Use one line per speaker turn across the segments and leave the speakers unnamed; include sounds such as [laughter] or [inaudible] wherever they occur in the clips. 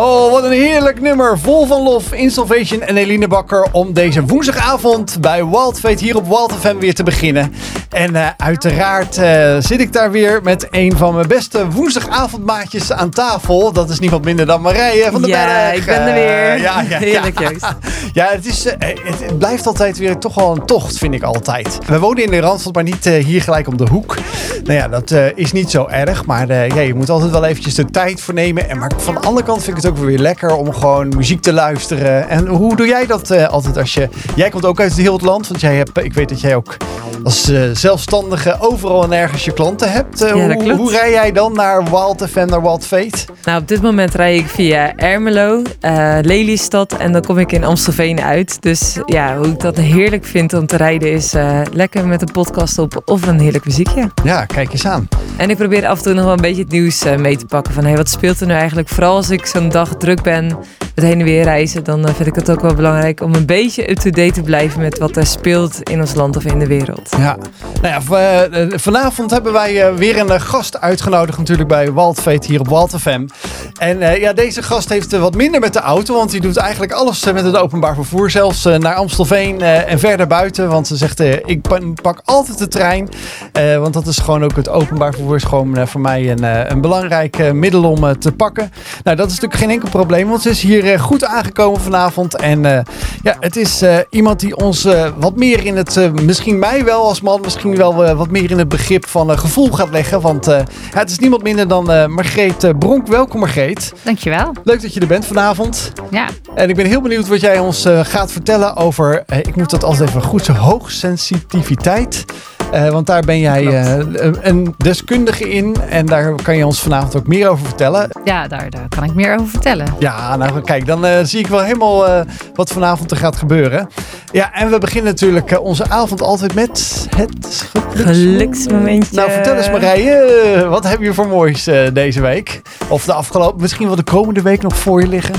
Oh, wat een heerlijk nummer. Vol van lof, Insolvation en Eline Bakker om deze woensdagavond bij Wildfate hier op Wild weer te beginnen. En uh, uiteraard uh, zit ik daar weer met een van mijn beste woensdagavondmaatjes aan tafel. Dat is niemand minder dan Marije van de
ja,
Berg.
Ja, ik ben er weer.
Uh, ja, ja,
Heerlijk, Joost. [laughs]
ja, het, is, het, het, blijft altijd weer toch wel een tocht, vind ik altijd. We wonen in de Randstad, maar niet hier gelijk om de hoek. Nou ja, dat is niet zo erg, maar ja, je moet altijd wel eventjes de tijd voor nemen. En maar van de andere kant vind ik het ook weer lekker om gewoon muziek te luisteren. En hoe doe jij dat altijd als je... Jij komt ook uit heel het land, want jij hebt, ik weet dat jij ook als zelfstandige overal en ergens je klanten hebt. Uh,
ja,
hoe, hoe rij jij dan naar Wild FM, naar Wild Fate?
Nou, op dit moment rij ik via Ermelo, Lelystad en dan kom ik in Amstelveen uit. Dus ja, hoe ik dat heerlijk vind om te rijden is lekker met een podcast op of een heerlijk muziekje.
Ja, kijk eens aan.
En ik probeer af en toe nog wel een beetje het nieuws mee te pakken van hey, wat speelt er nu eigenlijk? Vooral als ik zo'n dag druk ben met heen en weer reizen, dan vind ik het ook wel belangrijk om een beetje up-to-date te blijven met wat er speelt in ons land of in de wereld.
Ja, nou ja, vanavond hebben wij weer een gast uitgenodigd natuurlijk bij Waldfeet hier op Wald FM. En ja, deze gast heeft wat minder met de auto, want die doet eigenlijk alles met het openbaar vervoer. Zelfs naar Amstelveen en verder buiten, want ze zegt ik pak altijd de trein. want dat is gewoon ook het openbaar vervoer is gewoon voor mij een, een belangrijk middel om te pakken. Nou, dat is natuurlijk geen enkel probleem, want ze is hier goed aangekomen vanavond. En ja, het is iemand die ons wat meer in het, misschien mij wel als man, misschien wel wat meer in het begrip van gevoel gaat leggen. Want ja, het is niemand minder dan Margreet Bronk. Welkom Margreet.
Dankjewel.
Leuk dat je er bent vanavond.
Ja.
En ik ben heel benieuwd wat jij ons gaat vertellen over, ik moet dat altijd even goed, hoogsensitiviteit. Uh, want daar ben jij uh, een deskundige in. En daar kan je ons vanavond ook meer over vertellen.
Ja, daar, daar kan ik meer over vertellen.
Ja, nou kijk, dan uh, zie ik wel helemaal wat vanavond er gaat gebeuren. Ja, en we beginnen natuurlijk onze avond altijd met het
geluksmomentje.
Nou, vertel eens Marije, wat heb je voor moois deze week? Of de afgelopen, misschien wel de komende week nog voor je liggen?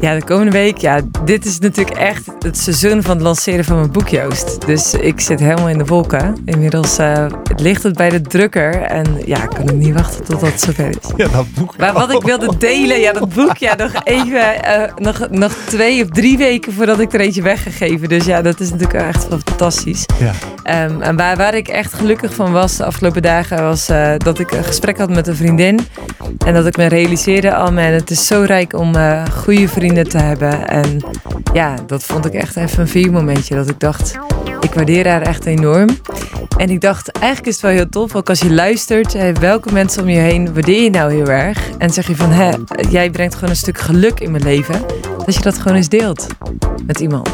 Ja, de komende week. Ja, dit is natuurlijk echt het seizoen van het lanceren van mijn boek, Joost. Dus ik zit helemaal in de wolken. Inmiddels uh, ligt het bij de drukker. En ja, ik kan niet wachten tot dat zover is.
Ja, dat boek.
Maar wat ik wilde delen, ja, dat boek, ja, nog even, uh, nog, nog twee of drie weken voordat ik er eentje weggegeven. Dus ja, dat is natuurlijk echt fantastisch.
Ja.
Um, en waar, waar ik echt gelukkig van was de afgelopen dagen, was uh, dat ik een gesprek had met een vriendin. En dat ik me realiseerde, oh man, het is zo rijk om goede vrienden te hebben. En ja, dat vond ik echt even een viermomentje. Dat ik dacht, ik waardeer haar echt enorm. En ik dacht, eigenlijk is het wel heel tof, ook als je luistert, welke mensen om je heen waardeer je nou heel erg? En zeg je van, hé, jij brengt gewoon een stuk geluk in mijn leven. Dat je dat gewoon eens deelt met iemand.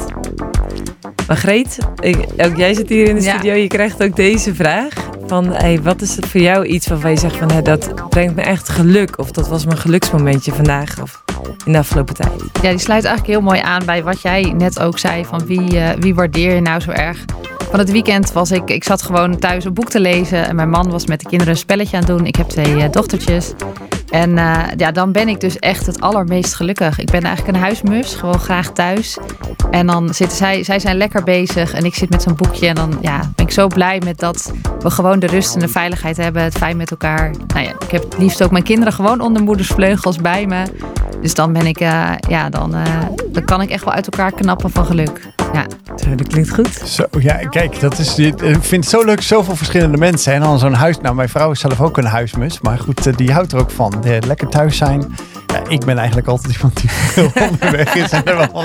Margreet, ook jij zit hier in de studio, ja. je krijgt ook deze vraag. Van, hey, wat is het voor jou iets waarvan je zegt van, hey, dat brengt me echt geluk? Of dat was mijn geluksmomentje vandaag of in de afgelopen tijd?
Ja, die sluit eigenlijk heel mooi aan bij wat jij net ook zei. Van wie, uh, wie waardeer je nou zo erg? Van het weekend was ik, ik zat gewoon thuis een boek te lezen. En mijn man was met de kinderen een spelletje aan het doen. Ik heb twee uh, dochtertjes. En uh, ja, dan ben ik dus echt het allermeest gelukkig. Ik ben eigenlijk een huismus, gewoon graag thuis. En dan zitten zij, zij zijn lekker bezig en ik zit met zo'n boekje. En dan ja, ben ik zo blij met dat we gewoon de rust en de veiligheid hebben. Het fijn met elkaar. Nou ja, ik heb liefst ook mijn kinderen gewoon onder moeders vleugels bij me. Dus dan ben ik, uh, ja, dan, uh, dan kan ik echt wel uit elkaar knappen van geluk. Ja.
Dat klinkt goed.
Zo, ja, kijk, dat is, ik vind het zo leuk, zoveel verschillende mensen. En dan zo'n huis, nou mijn vrouw is zelf ook een huismus. Maar goed, die houdt er ook van. De, lekker thuis zijn. Ja, ik ben eigenlijk altijd [laughs] iemand die veel [laughs] onderweg is en er wel.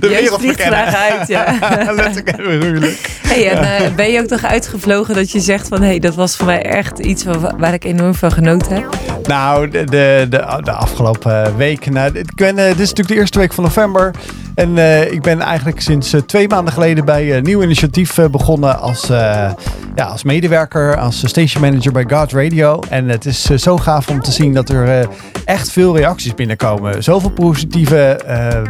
De wereld verkennen.
uit, ja. [laughs]
Letterlijk en.
Hey, en uh, ben je ook toch uitgevlogen dat je zegt van... hé, hey, dat was voor mij echt iets waar, waar ik enorm van genoten heb?
Nou, de, de, de, de afgelopen week... Nou, ik ben, uh, dit is natuurlijk de eerste week van november... En uh, ik ben eigenlijk sinds uh, twee maanden geleden bij een nieuw initiatief begonnen als, ja, als medewerker, als station manager bij God Radio. En het is zo gaaf om te zien dat er echt veel reacties binnenkomen. Zoveel positieve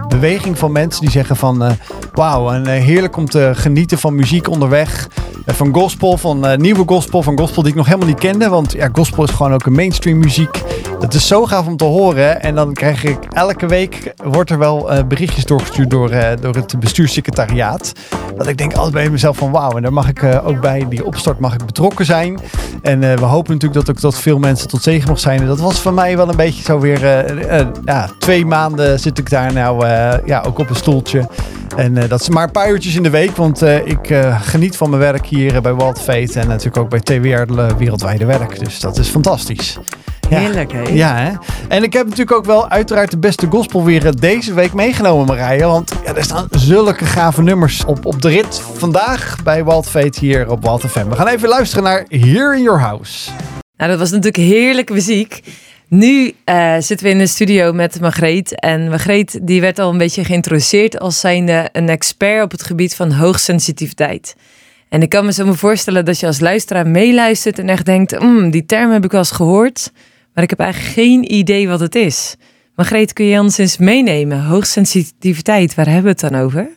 beweging van mensen die zeggen van wauw, en heerlijk om te genieten van muziek onderweg. Eh, van gospel, van eh, nieuwe gospel, van gospel die ik nog helemaal niet kende. Want ja, gospel is gewoon ook een mainstream muziek. Dat is zo gaaf om te horen. En dan krijg ik elke week, wordt er wel eh, berichtjes doorgestuurd door, eh, door het bestuurssecretariaat. Dat ik denk altijd bij mezelf van wauw, en daar mag ik eh, ook bij die opstart mag ik betrokken zijn. En eh, we hopen natuurlijk dat ook dat veel mensen tot zegen mag zijn. En dat was voor mij wel een beetje zo weer, ja, twee maanden zit ik daar nou ja, ook op een stoeltje. En dat is maar een paar uurtjes in de week, want ik geniet van mijn werk hier bij Walt Fate en natuurlijk ook bij TWR de Wereldwijde Werk. Dus dat is fantastisch. Ja.
Heerlijk, hè?
Ja, hè? En ik heb natuurlijk ook wel uiteraard de beste gospel weer eh, deze week meegenomen, Marije. Want ja, er staan zulke gave nummers op, op de rit vandaag bij Walt Fate hier op Walt FM. We gaan even luisteren naar Here in Your House.
Nou, dat was natuurlijk heerlijke muziek. Nu eh, zitten we in de studio met Margreet. En Margreet die werd al een beetje geïntroduceerd als zijnde een expert op het gebied van hoogsensitiviteit. En ik kan me zo voorstellen dat je als luisteraar meeluistert en echt denkt, "Mm, die term heb ik wel eens gehoord, maar ik heb eigenlijk geen idee wat het is. Margreet, kun je ons eens meenemen? Hoogsensitiviteit, waar hebben we het dan over?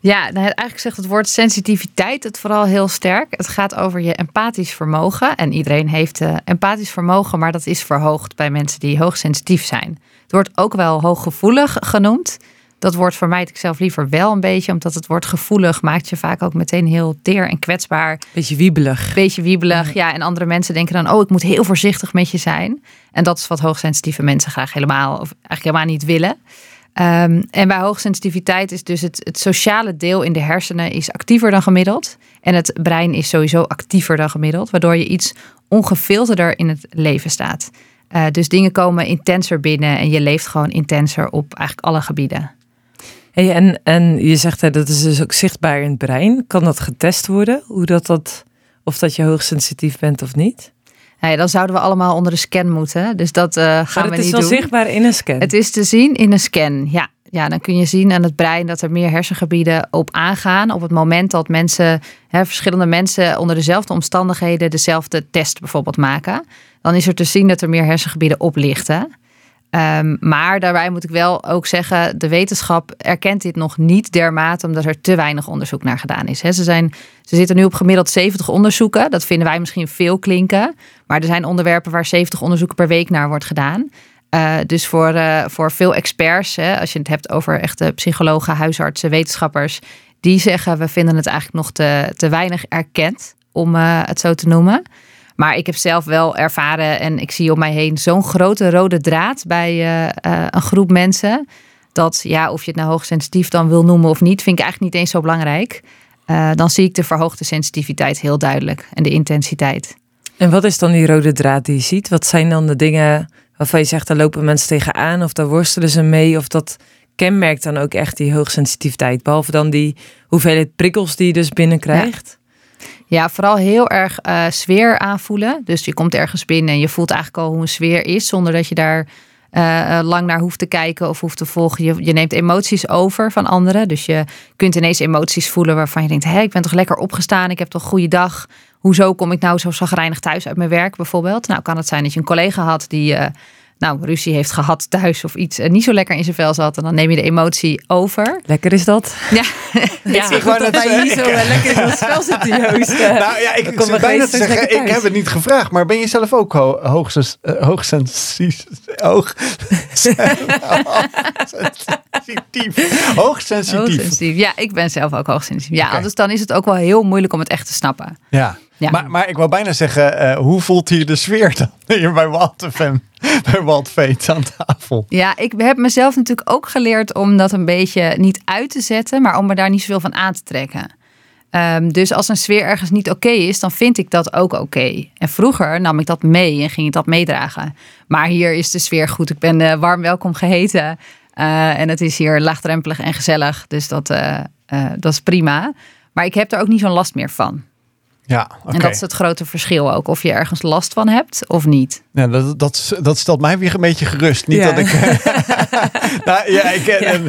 Ja, nou, eigenlijk zegt het woord sensitiviteit het vooral heel sterk. Het gaat over je empathisch vermogen. En iedereen heeft eh, empathisch vermogen, maar dat is verhoogd bij mensen die hoogsensitief zijn. Het wordt ook wel hooggevoelig genoemd. Dat woord vermijd ik zelf liever wel een beetje, omdat het woord gevoelig maakt je vaak ook meteen heel teer en kwetsbaar.
Beetje wiebelig.
Beetje wiebelig, ja. En andere mensen denken dan, oh, ik moet heel voorzichtig met je zijn. En dat is wat hoogsensitieve mensen graag helemaal, of eigenlijk helemaal niet willen. Um, en bij hoogsensitiviteit is dus het, het sociale deel in de hersenen is actiever dan gemiddeld. En het brein is sowieso actiever dan gemiddeld, waardoor je iets ongefilterder in het leven staat. Uh, dus dingen komen intenser binnen en je leeft gewoon intenser op eigenlijk alle gebieden.
Hey, en, en je zegt hè, dat is dus ook zichtbaar in het brein. Kan dat getest worden? Hoe dat, dat, of dat je hoogsensitief bent of niet?
Nee, dan zouden we allemaal onder de scan moeten. Dus dat uh, gaan
maar
we niet doen.
het is wel zichtbaar in een scan?
Het is te zien in een scan, ja. Ja, dan kun je zien aan het brein dat er meer hersengebieden op aangaan. Op het moment dat mensen, hè, verschillende mensen onder dezelfde omstandigheden dezelfde test bijvoorbeeld maken. Dan is er te zien dat er meer hersengebieden oplichten. Um, maar daarbij moet ik wel ook zeggen, de wetenschap erkent dit nog niet dermate, omdat er te weinig onderzoek naar gedaan is. Ze, zijn, ze zitten nu op gemiddeld 70 onderzoeken. Dat vinden wij misschien veel klinken. Maar er zijn onderwerpen waar 70 onderzoeken per week naar wordt gedaan. Uh, dus voor, uh, voor veel experts, hè, als je het hebt over echte psychologen, huisartsen, wetenschappers, die zeggen we vinden het eigenlijk nog te, te weinig erkend om uh, het zo te noemen. Maar ik heb zelf wel ervaren en ik zie om mij heen zo'n grote rode draad bij uh, uh, een groep mensen. Dat ja, of je het nou hoogsensitief dan wil noemen of niet, vind ik eigenlijk niet eens zo belangrijk. Uh, dan zie ik de verhoogde sensitiviteit heel duidelijk en de intensiteit.
En wat is dan die rode draad die je ziet? Wat zijn dan de dingen waarvan je zegt, daar lopen mensen tegenaan of daar worstelen ze mee? Of dat kenmerkt dan ook echt die hoogsensitiviteit? Behalve dan die hoeveelheid prikkels die je dus binnenkrijgt?
Ja. Vooral heel erg uh, sfeer aanvoelen. Dus je komt ergens binnen en je voelt eigenlijk al hoe een sfeer is, zonder dat je daar uh, lang naar hoeft te kijken of hoeft te volgen. Je, neemt emoties over van anderen. Dus je kunt ineens emoties voelen waarvan je denkt: hé, ik ben toch lekker opgestaan, ik heb toch een goede dag. Hoezo kom ik nou zo zagrijnig thuis uit mijn werk bijvoorbeeld? Nou, kan het zijn dat je een collega had die. Nou, ruzie heeft gehad thuis of iets en niet zo lekker in zijn vel zat. En dan neem je de emotie over.
Lekker is dat.
Ja, [laughs]
ja ik wou dat wij niet zo [laughs] lekker in zijn spel zitten, Joost. [laughs]
Nou ja, ik kan bijna te zeggen, ik heb het niet gevraagd. Maar ben je zelf ook ho hoogstens, uh, hoogsensitief? Hoog, hoogsensitief. Hoogsensitief.
Hoogsensitief. Ja, ik ben zelf ook hoogsensitief. Ja, okay. anders dan is het ook wel heel moeilijk om het echt te snappen.
Ja. Ja. Maar, maar ik wil bijna zeggen, uh, hoe voelt hier de sfeer dan [laughs] hier bij Walt FM, bij Walt Veet aan tafel?
Ja, ik heb mezelf natuurlijk ook geleerd om dat een beetje niet uit te zetten, maar om me daar niet zoveel van aan te trekken. Um, dus als een sfeer ergens niet oké okay is, dan vind ik dat ook oké. Okay. En vroeger nam ik dat mee en ging ik dat meedragen. Maar hier is de sfeer goed. Ik ben uh, warm welkom geheten. Uh, en het is hier laagdrempelig en gezellig. Dus dat, dat is prima. Maar ik heb er ook niet zo'n last meer van.
Ja, okay.
En dat is het grote verschil ook. Of je ergens last van hebt of niet.
Ja, dat, dat, dat stelt mij weer een beetje gerust. Niet ja. dat ik. [laughs] nou, ja, ik ja.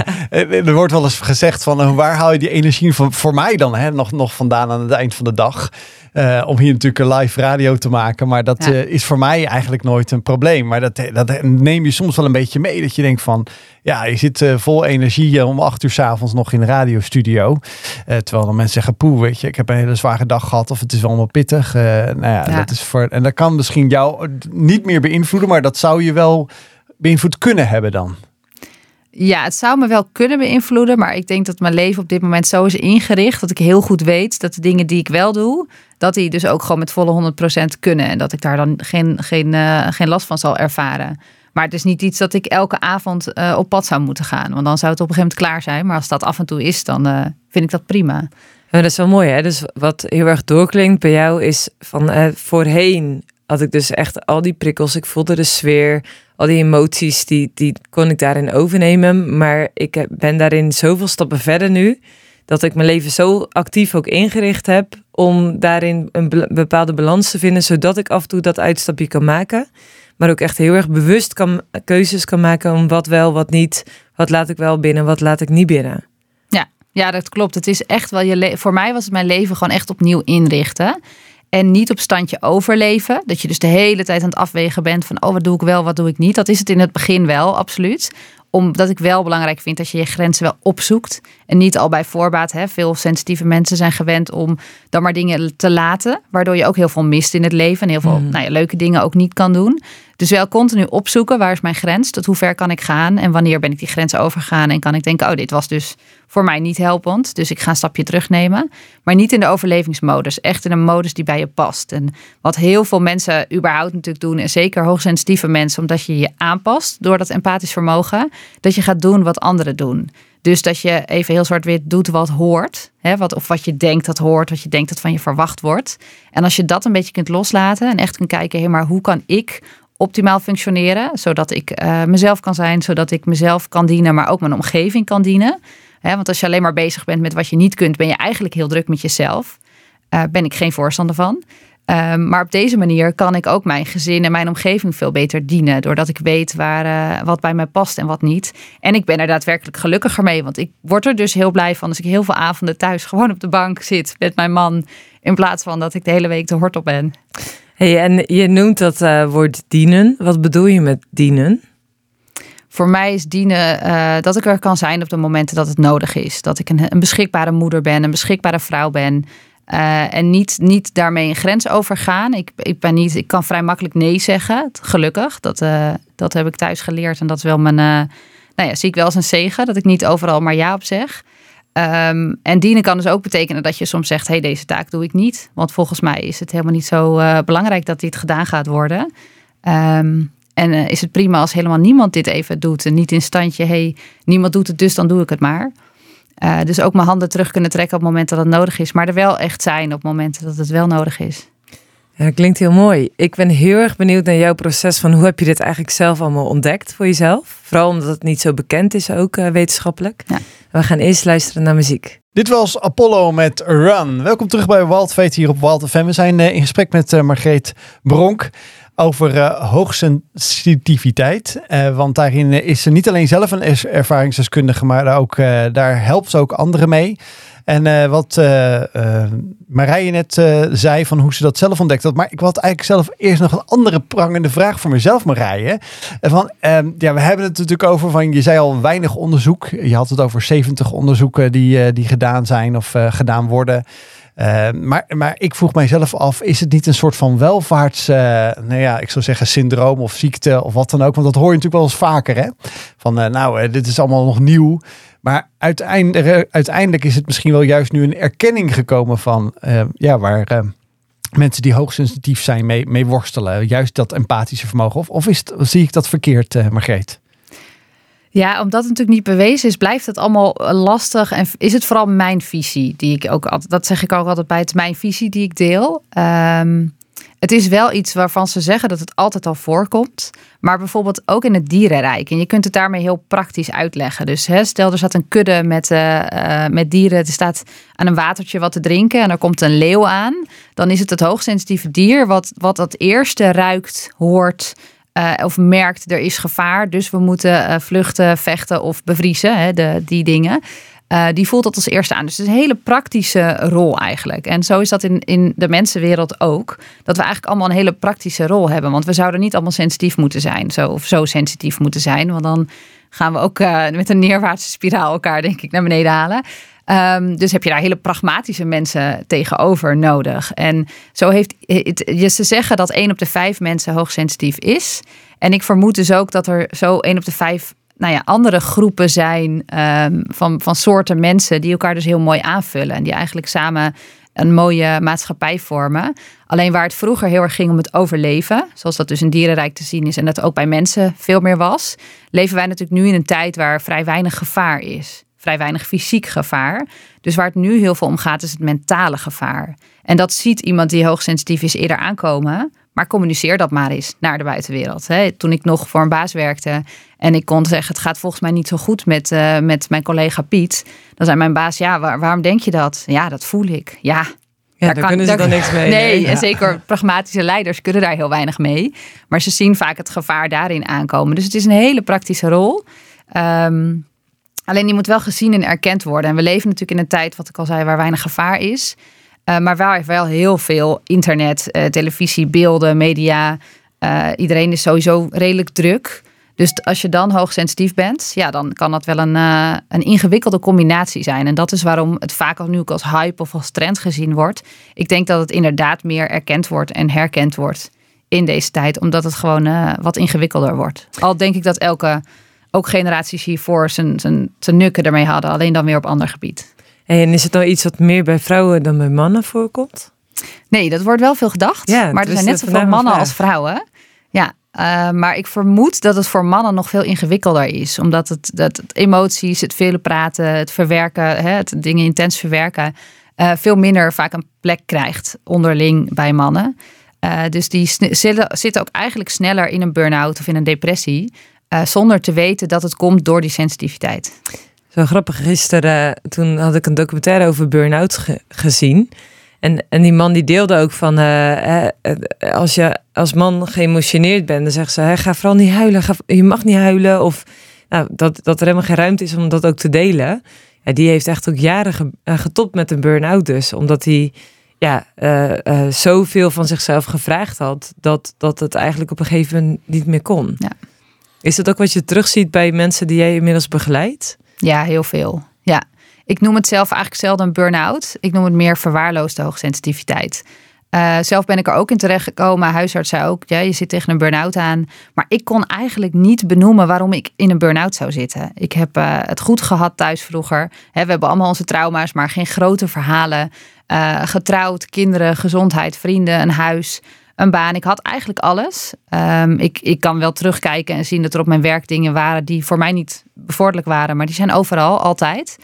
er wordt wel eens gezegd van waar haal je die energie van voor mij dan hè, nog, nog vandaan aan het eind van de dag. Eh, om hier natuurlijk een live radio te maken. Maar dat
Ja.
eh, is voor mij eigenlijk nooit een probleem. Maar dat, dat neem je soms wel een beetje mee. Dat je denkt van, ja, je zit eh, vol energie eh, om acht uur s'avonds nog in de radiostudio. Eh, terwijl dan mensen zeggen, poeh, weet je, ik heb een hele zware dag gehad. Of het is wel allemaal pittig. Eh, nou ja,
Ja.
Dat is voor, en dat kan misschien jou niet meer beïnvloeden. Maar dat zou je wel beïnvloed kunnen hebben dan.
Ja, het zou me wel kunnen beïnvloeden, maar ik denk dat mijn leven op dit moment zo is ingericht dat ik heel goed weet dat de dingen die ik wel doe, dat die dus ook gewoon met volle 100% kunnen en dat ik daar dan geen, geen, eh, geen last van zal ervaren. Maar het is niet iets dat ik elke avond eh, op pad zou moeten gaan, want dan zou het op een gegeven moment klaar zijn. Maar als dat af en toe is, dan eh, vind ik dat prima.
Dat is wel mooi, hè? Dus wat heel erg doorklinkt bij jou is van voorheen had ik dus echt al die prikkels. Ik voelde de sfeer, al die emoties, die, die kon ik daarin overnemen. Maar ik ben daarin zoveel stappen verder nu, dat ik mijn leven zo actief ook ingericht heb om daarin een be- bepaalde balans te vinden, zodat ik af en toe dat uitstapje kan maken. Maar ook echt heel erg bewust kan, keuzes kan maken om wat wel, wat niet. Wat laat ik wel binnen, wat laat ik niet binnen.
Ja, dat klopt. Het is echt wel je voor mij was het mijn leven gewoon echt opnieuw inrichten. En niet op standje overleven. Dat je dus de hele tijd aan het afwegen bent van oh, wat doe ik wel, wat doe ik niet. Dat is het in het begin wel, absoluut. Omdat ik wel belangrijk vind dat je je grenzen wel opzoekt. En niet al bij voorbaat. Hè. Veel sensitieve mensen zijn gewend om dan maar dingen te laten. Waardoor je ook heel veel mist in het leven. En heel veel
Mm.
nou ja, leuke dingen ook niet kan doen. Dus wel continu opzoeken. Waar is mijn grens? Tot hoe ver kan ik gaan? En wanneer ben ik die grens overgegaan? En kan ik denken, oh, dit was dus voor mij niet helpend. Dus ik ga een stapje terugnemen. Maar niet in de overlevingsmodus. Echt in een modus die bij je past. En wat heel veel mensen überhaupt natuurlijk doen. En zeker hoogsensitieve mensen. Omdat je je aanpast door dat empathisch vermogen. Dat je gaat doen wat anderen doen. Dus dat je even heel zwart-wit doet wat hoort. Hè, wat, of wat je denkt dat hoort. Wat je denkt dat van je verwacht wordt. En als je dat een beetje kunt loslaten. En echt kunt kijken, hé, maar hoe kan ik optimaal functioneren? Zodat ik eh, mezelf kan zijn. Zodat ik mezelf kan dienen. Maar ook mijn omgeving kan dienen. Want als je alleen maar bezig bent met wat je niet kunt. Ben je eigenlijk heel druk met jezelf. Eh ben ik geen voorstander van. Ehm, maar op deze manier kan ik ook mijn gezin en mijn omgeving veel beter dienen. Doordat ik weet waar, eh, wat bij mij past en wat niet. En ik ben er daadwerkelijk gelukkiger mee. Want ik word er dus heel blij van als ik heel veel avonden thuis gewoon op de bank zit met mijn man. In plaats van dat ik de hele week de hort op ben.
Hey, en je noemt dat eh, woord dienen. Wat bedoel je met dienen?
Voor mij is dienen eh, dat ik er kan zijn op de momenten dat het nodig is. Dat ik een, een beschikbare moeder ben, een beschikbare vrouw ben. Eh, en niet, niet daarmee een grens overgaan. Ik, ik, ben niet, ik kan vrij makkelijk nee zeggen, gelukkig. Dat, dat heb ik thuis geleerd. En dat is wel mijn, nou ja, zie ik wel als een zegen. Dat ik niet overal maar ja op zeg. Ehm, en dienen kan dus ook betekenen dat je soms zegt: hey, deze taak doe ik niet. Want volgens mij is het helemaal niet zo eh, belangrijk dat dit gedaan gaat worden. Ehm, en eh, is het prima als helemaal niemand dit even doet. En niet in standje: hey, niemand doet het, dus dan doe ik het maar. Eh, dus ook mijn handen terug kunnen trekken op het moment dat het nodig is. Maar er wel echt zijn op momenten dat het wel nodig is.
Ja, dat klinkt heel mooi. Ik ben heel erg benieuwd naar jouw proces van hoe heb je dit eigenlijk zelf allemaal ontdekt voor jezelf? Vooral omdat het niet zo bekend is ook eh, wetenschappelijk.
Ja.
We gaan eerst luisteren naar muziek.
Dit was Apollo met Run. Welkom terug bij Waldfeet hier op Wild FM. We zijn eh, in gesprek met eh, Margreet Bronk over eh, hoogsensitiviteit. Eh, want daarin is ze niet alleen zelf een er- ervaringsdeskundige, maar ook, eh, daar helpt ze ook anderen mee. En wat Marije net zei van hoe ze dat zelf ontdekt had. Maar ik had eigenlijk zelf eerst nog een andere prangende vraag voor mezelf, Marije. Van, ehm, ja, we hebben het natuurlijk over van, je zei al weinig onderzoek. Je had het over 70 onderzoeken die, die gedaan zijn of gedaan worden. Eh, maar, maar ik vroeg mijzelf af, is het niet een soort van welvaarts, eh, nou ja, ik zou zeggen syndroom of ziekte of wat dan ook? Want dat hoor je natuurlijk wel eens vaker, hè? Van, eh, nou, dit is allemaal nog nieuw. Maar uiteindelijk, uiteindelijk is het misschien wel juist nu een erkenning gekomen van, ja, waar mensen die hoogsensitief zijn mee, mee worstelen. Juist dat empathische vermogen. Of, of is het, zie ik dat verkeerd, Margreet?
Ja, omdat het natuurlijk niet bewezen is, blijft het allemaal eh, lastig. En is het vooral mijn visie die ik ook altijd, dat zeg ik ook altijd bij het mijn visie die ik deel. Ehm, het is wel iets waarvan ze zeggen dat het altijd al voorkomt. Maar bijvoorbeeld ook in het dierenrijk. En je kunt het daarmee heel praktisch uitleggen. Dus hè, stel er staat een kudde met, eh, eh, met dieren. Er staat aan een watertje wat te drinken. En er komt een leeuw aan. Dan is het het hoogsensitieve dier wat, wat het eerste ruikt, hoort. Eh, of merkt er is gevaar. Dus we moeten eh, vluchten, vechten of bevriezen. Hè, de, die dingen. Uh, die voelt dat als eerste aan. Dus het is een hele praktische rol eigenlijk. En zo is dat in, in de mensenwereld ook. Dat we eigenlijk allemaal een hele praktische rol hebben. Want we zouden niet allemaal sensitief moeten zijn. Zo, of zo sensitief moeten zijn. Want dan gaan we ook uh, met een neerwaartse spiraal elkaar, denk ik, naar beneden halen. Um, dus heb je daar hele pragmatische mensen tegenover nodig. En zo heeft je ze zeggen dat één op de vijf mensen hoogsensitief is. En ik vermoed dus ook dat er zo één op de vijf nou ja, andere groepen zijn um, van, van soorten mensen die elkaar dus heel mooi aanvullen. En die eigenlijk samen een mooie maatschappij vormen. Alleen waar het vroeger heel erg ging om het overleven, zoals dat dus in dierenrijk te zien is en dat ook bij mensen veel meer was, leven wij natuurlijk nu in een tijd waar vrij weinig gevaar is. Vrij weinig fysiek gevaar. Dus waar het nu heel veel om gaat, is het mentale gevaar. En dat ziet iemand die hoogsensitief is eerder aankomen. Maar communiceer dat maar eens naar de buitenwereld. Toen ik nog voor een baas werkte en ik kon zeggen: Het gaat volgens mij niet zo goed met, uh, met mijn collega Piet. Dan zei mijn baas: Ja, waarom denk je dat? Ja, dat voel ik. Ja,
ja, daar, kan, kunnen ze dan niks mee.
Nee, en zeker [laughs] pragmatische leiders kunnen daar heel weinig mee. Maar ze zien vaak het gevaar daarin aankomen. Dus het is een hele praktische rol. Um, alleen die moet wel gezien en erkend worden. En we leven natuurlijk in een tijd, wat ik al zei, waar weinig gevaar is. Uh, maar waar wel heel veel internet, uh, televisie, beelden, media. Uh, iedereen is sowieso redelijk druk. Dus als je dan hoogsensitief bent, ja, dan kan dat wel een, een ingewikkelde combinatie zijn. En dat is waarom het vaak al nu ook als hype of als trend gezien wordt. Ik denk dat het inderdaad meer erkend wordt en herkend wordt in deze tijd, omdat het gewoon wat ingewikkelder wordt. Al denk ik dat elke, ook generaties hiervoor zijn, zijn, zijn nukken ermee hadden, alleen dan weer op ander gebied.
En is het nou iets wat meer bij vrouwen dan bij mannen voorkomt?
Nee, dat wordt wel veel gedacht. Ja, maar er zijn net zoveel mannen als vrouwen. Ja, uh, maar ik vermoed dat het voor mannen nog veel ingewikkelder is. Omdat het, dat het emoties, het vele praten, het verwerken, hè, het dingen intens verwerken, uh, veel minder vaak een plek krijgt onderling bij mannen. Uh, dus die zitten ook eigenlijk sneller in een burn-out of in een depressie. zonder te weten dat het komt door die sensitiviteit.
Zo grappig. Gisteren toen had ik een documentaire over burn-out ge gezien. En, en die man die deelde ook van, uh, als je als man geëmotioneerd bent, dan zegt ze, ga vooral niet huilen, ga, je mag niet huilen. Of nou, dat, dat er helemaal geen ruimte is om dat ook te delen. Ja, die heeft echt ook jaren eh, getopt met een burn-out dus. Omdat hij ja, zoveel van zichzelf gevraagd had, dat, dat het eigenlijk op een gegeven moment niet meer kon. Ja. Is dat ook wat je terugziet bij mensen die jij inmiddels begeleidt?
Ja, heel veel. Ja. Ik noem het zelf eigenlijk zelden een burn-out. Ik noem het meer verwaarloosde hoogsensitiviteit. Uh, zelf ben ik er ook in terecht gekomen. Huisarts zei ook, ja, je zit tegen een burn-out aan. Maar ik kon eigenlijk niet benoemen waarom ik in een burn-out zou zitten. Ik heb uh, het goed gehad thuis vroeger. we hebben allemaal onze trauma's, maar geen grote verhalen. Uh, getrouwd, kinderen, gezondheid, vrienden, een huis, een baan. Ik had eigenlijk alles. Um, ik, ik kan wel terugkijken en zien dat er op mijn werk dingen waren die voor mij niet bevorderlijk waren. Maar die zijn overal, altijd.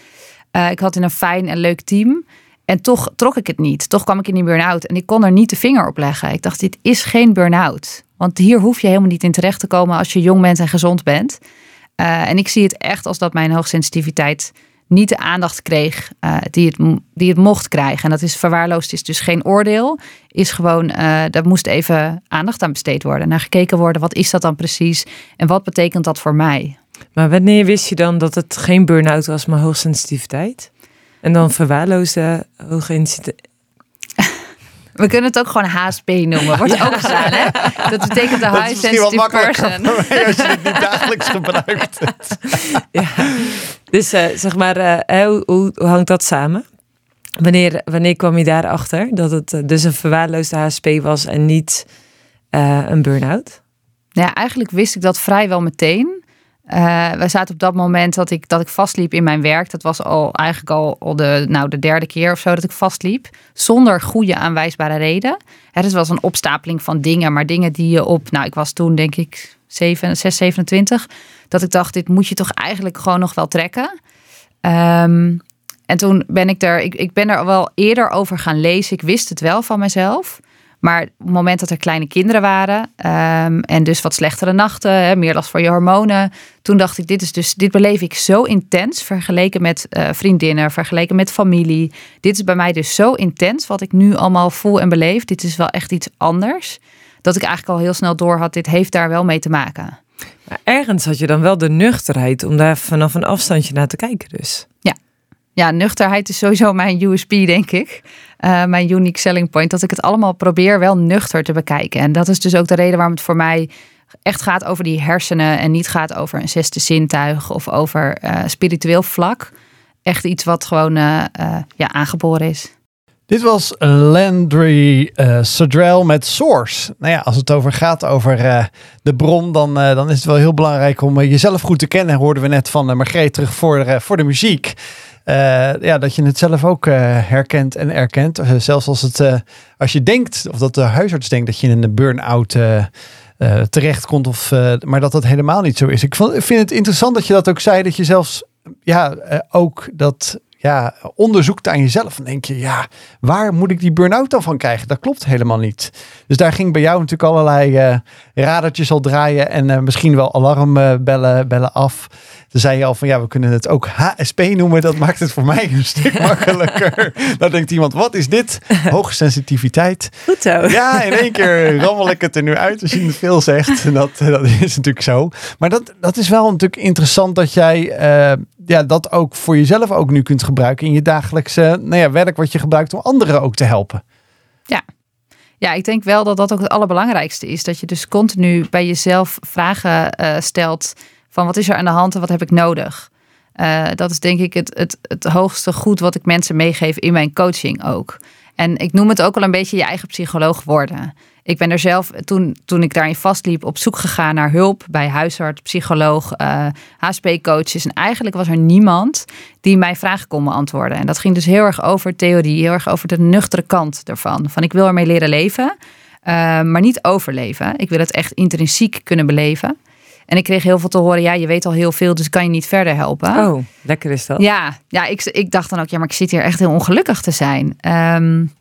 Uh, ik had in een fijn en leuk team. En toch trok ik het niet. Toch kwam ik in die burn-out en ik kon er niet de vinger op leggen. Ik dacht, dit is geen burn-out. Want hier hoef je helemaal niet in terecht te komen als je jong bent en gezond bent. Uh, en ik zie het echt als dat mijn hoogsensitiviteit niet de aandacht kreeg uh, die, het, die het mocht krijgen. En dat is verwaarloosd, is dus geen oordeel. Is gewoon, uh, daar moest even aandacht aan besteed worden. Naar gekeken worden, wat is dat dan precies? En wat betekent dat voor mij?
Maar wanneer wist je dan dat het geen burn-out was, maar hoogsensitiviteit? En dan verwaarloosde hoogsensitiviteit.
We kunnen het ook gewoon HSP noemen. Wordt ook gedaan, hè? [laughs] Dat betekent de high sensitive person.
als je het niet dagelijks gebruikt. [laughs]
ja. Dus uh, zeg maar, uh, hoe, hoe, hangt dat samen? Wanneer, wanneer kwam je daarachter dat het uh, dus een verwaarloosde HSP was en niet een burn-out?
Ja, eigenlijk wist ik dat vrijwel meteen. Uh, we zaten op dat moment dat ik, dat ik vastliep in mijn werk. Dat was al eigenlijk al, de, nou, de derde keer of zo dat ik vastliep. Zonder goede aanwijsbare reden. Het was een opstapeling van dingen, maar dingen die je op. Nou, ik was toen denk ik 7, 6, 27. Dat ik dacht, dit moet je toch eigenlijk gewoon nog wel trekken. Um, en toen ben ik er, ik, ik ben er wel eerder over gaan lezen. Ik wist het wel van mezelf. Maar op het moment dat er kleine kinderen waren um, en dus wat slechtere nachten, hè, meer last voor je hormonen, toen dacht ik, dit is dus, dit beleef ik zo intens vergeleken met uh, vriendinnen, vergeleken met familie. Dit is bij mij dus zo intens wat ik nu allemaal voel en beleef. Dit is wel echt iets anders. Dat ik eigenlijk al heel snel door had, dit heeft daar wel mee te maken.
Maar ergens had je dan wel de nuchterheid om daar vanaf een afstandje naar te kijken, dus.
Ja, Ja, nuchterheid is sowieso mijn USP, denk ik. Uh, mijn unique selling point. Dat ik het allemaal probeer wel nuchter te bekijken. En dat is dus ook de reden waarom het voor mij echt gaat over die hersenen. En niet gaat over een zesde zintuig of over uh, spiritueel vlak. Echt iets wat gewoon uh, ja, aangeboren is.
Dit was Landry uh, met Source. Nou ja, als het over gaat over de bron, dan, dan is het wel heel belangrijk om jezelf goed te kennen. Hoorden we net van Margreet terug voor, voor de muziek. Ja, dat je het zelf ook herkent en erkent. zelfs als, het, als je denkt, of dat de huisarts denkt dat je in een burn-out terechtkomt. Of, maar dat dat helemaal niet zo is. Ik vind het interessant dat je dat ook zei, dat je zelfs ja, ook dat ja, onderzoekt aan jezelf. En denk je, ja, waar moet ik die burn-out dan van krijgen? Dat klopt helemaal niet. Dus daar ging bij jou natuurlijk allerlei uh, radertjes al draaien en misschien wel alarmbellen uh, bellen af. Toen zei je al van ja, we kunnen het ook HSP noemen. Dat maakt het voor mij een stuk [laughs] makkelijker. Dan denkt iemand, wat is dit? Hoge sensitiviteit.
Goed zo.
Ja, in één keer rammel ik het er nu uit als je het veel zegt. En dat, dat is natuurlijk zo. Maar dat, dat is wel natuurlijk interessant dat jij ja, dat ook voor jezelf ook nu kunt gebruiken in je dagelijkse nou ja, werk wat je gebruikt om anderen ook te helpen.
Ja. Ja, ik denk wel dat dat ook het allerbelangrijkste is. Dat je dus continu bij jezelf vragen uh, stelt van wat is er aan de hand en wat heb ik nodig? Uh, dat is denk ik het, het, het hoogste goed wat ik mensen meegeef in mijn coaching ook. En ik noem het ook wel een beetje je eigen psycholoog worden. Ik ben er zelf, toen, toen ik daarin vastliep, op zoek gegaan naar hulp bij huisarts, psycholoog, uh, eh, HSP-coaches. En eigenlijk was er niemand die mij vragen kon beantwoorden. En dat ging dus heel erg over theorie, heel erg over de nuchtere kant ervan. Van ik wil ermee leren leven, uh, maar niet overleven. Ik wil het echt intrinsiek kunnen beleven. En ik kreeg heel veel te horen, ja, je weet al heel veel, dus kan je niet verder helpen.
Oh, lekker is dat.
Ja, ja ik, ik dacht dan ook, ja, maar ik zit hier echt heel ongelukkig te zijn. Um,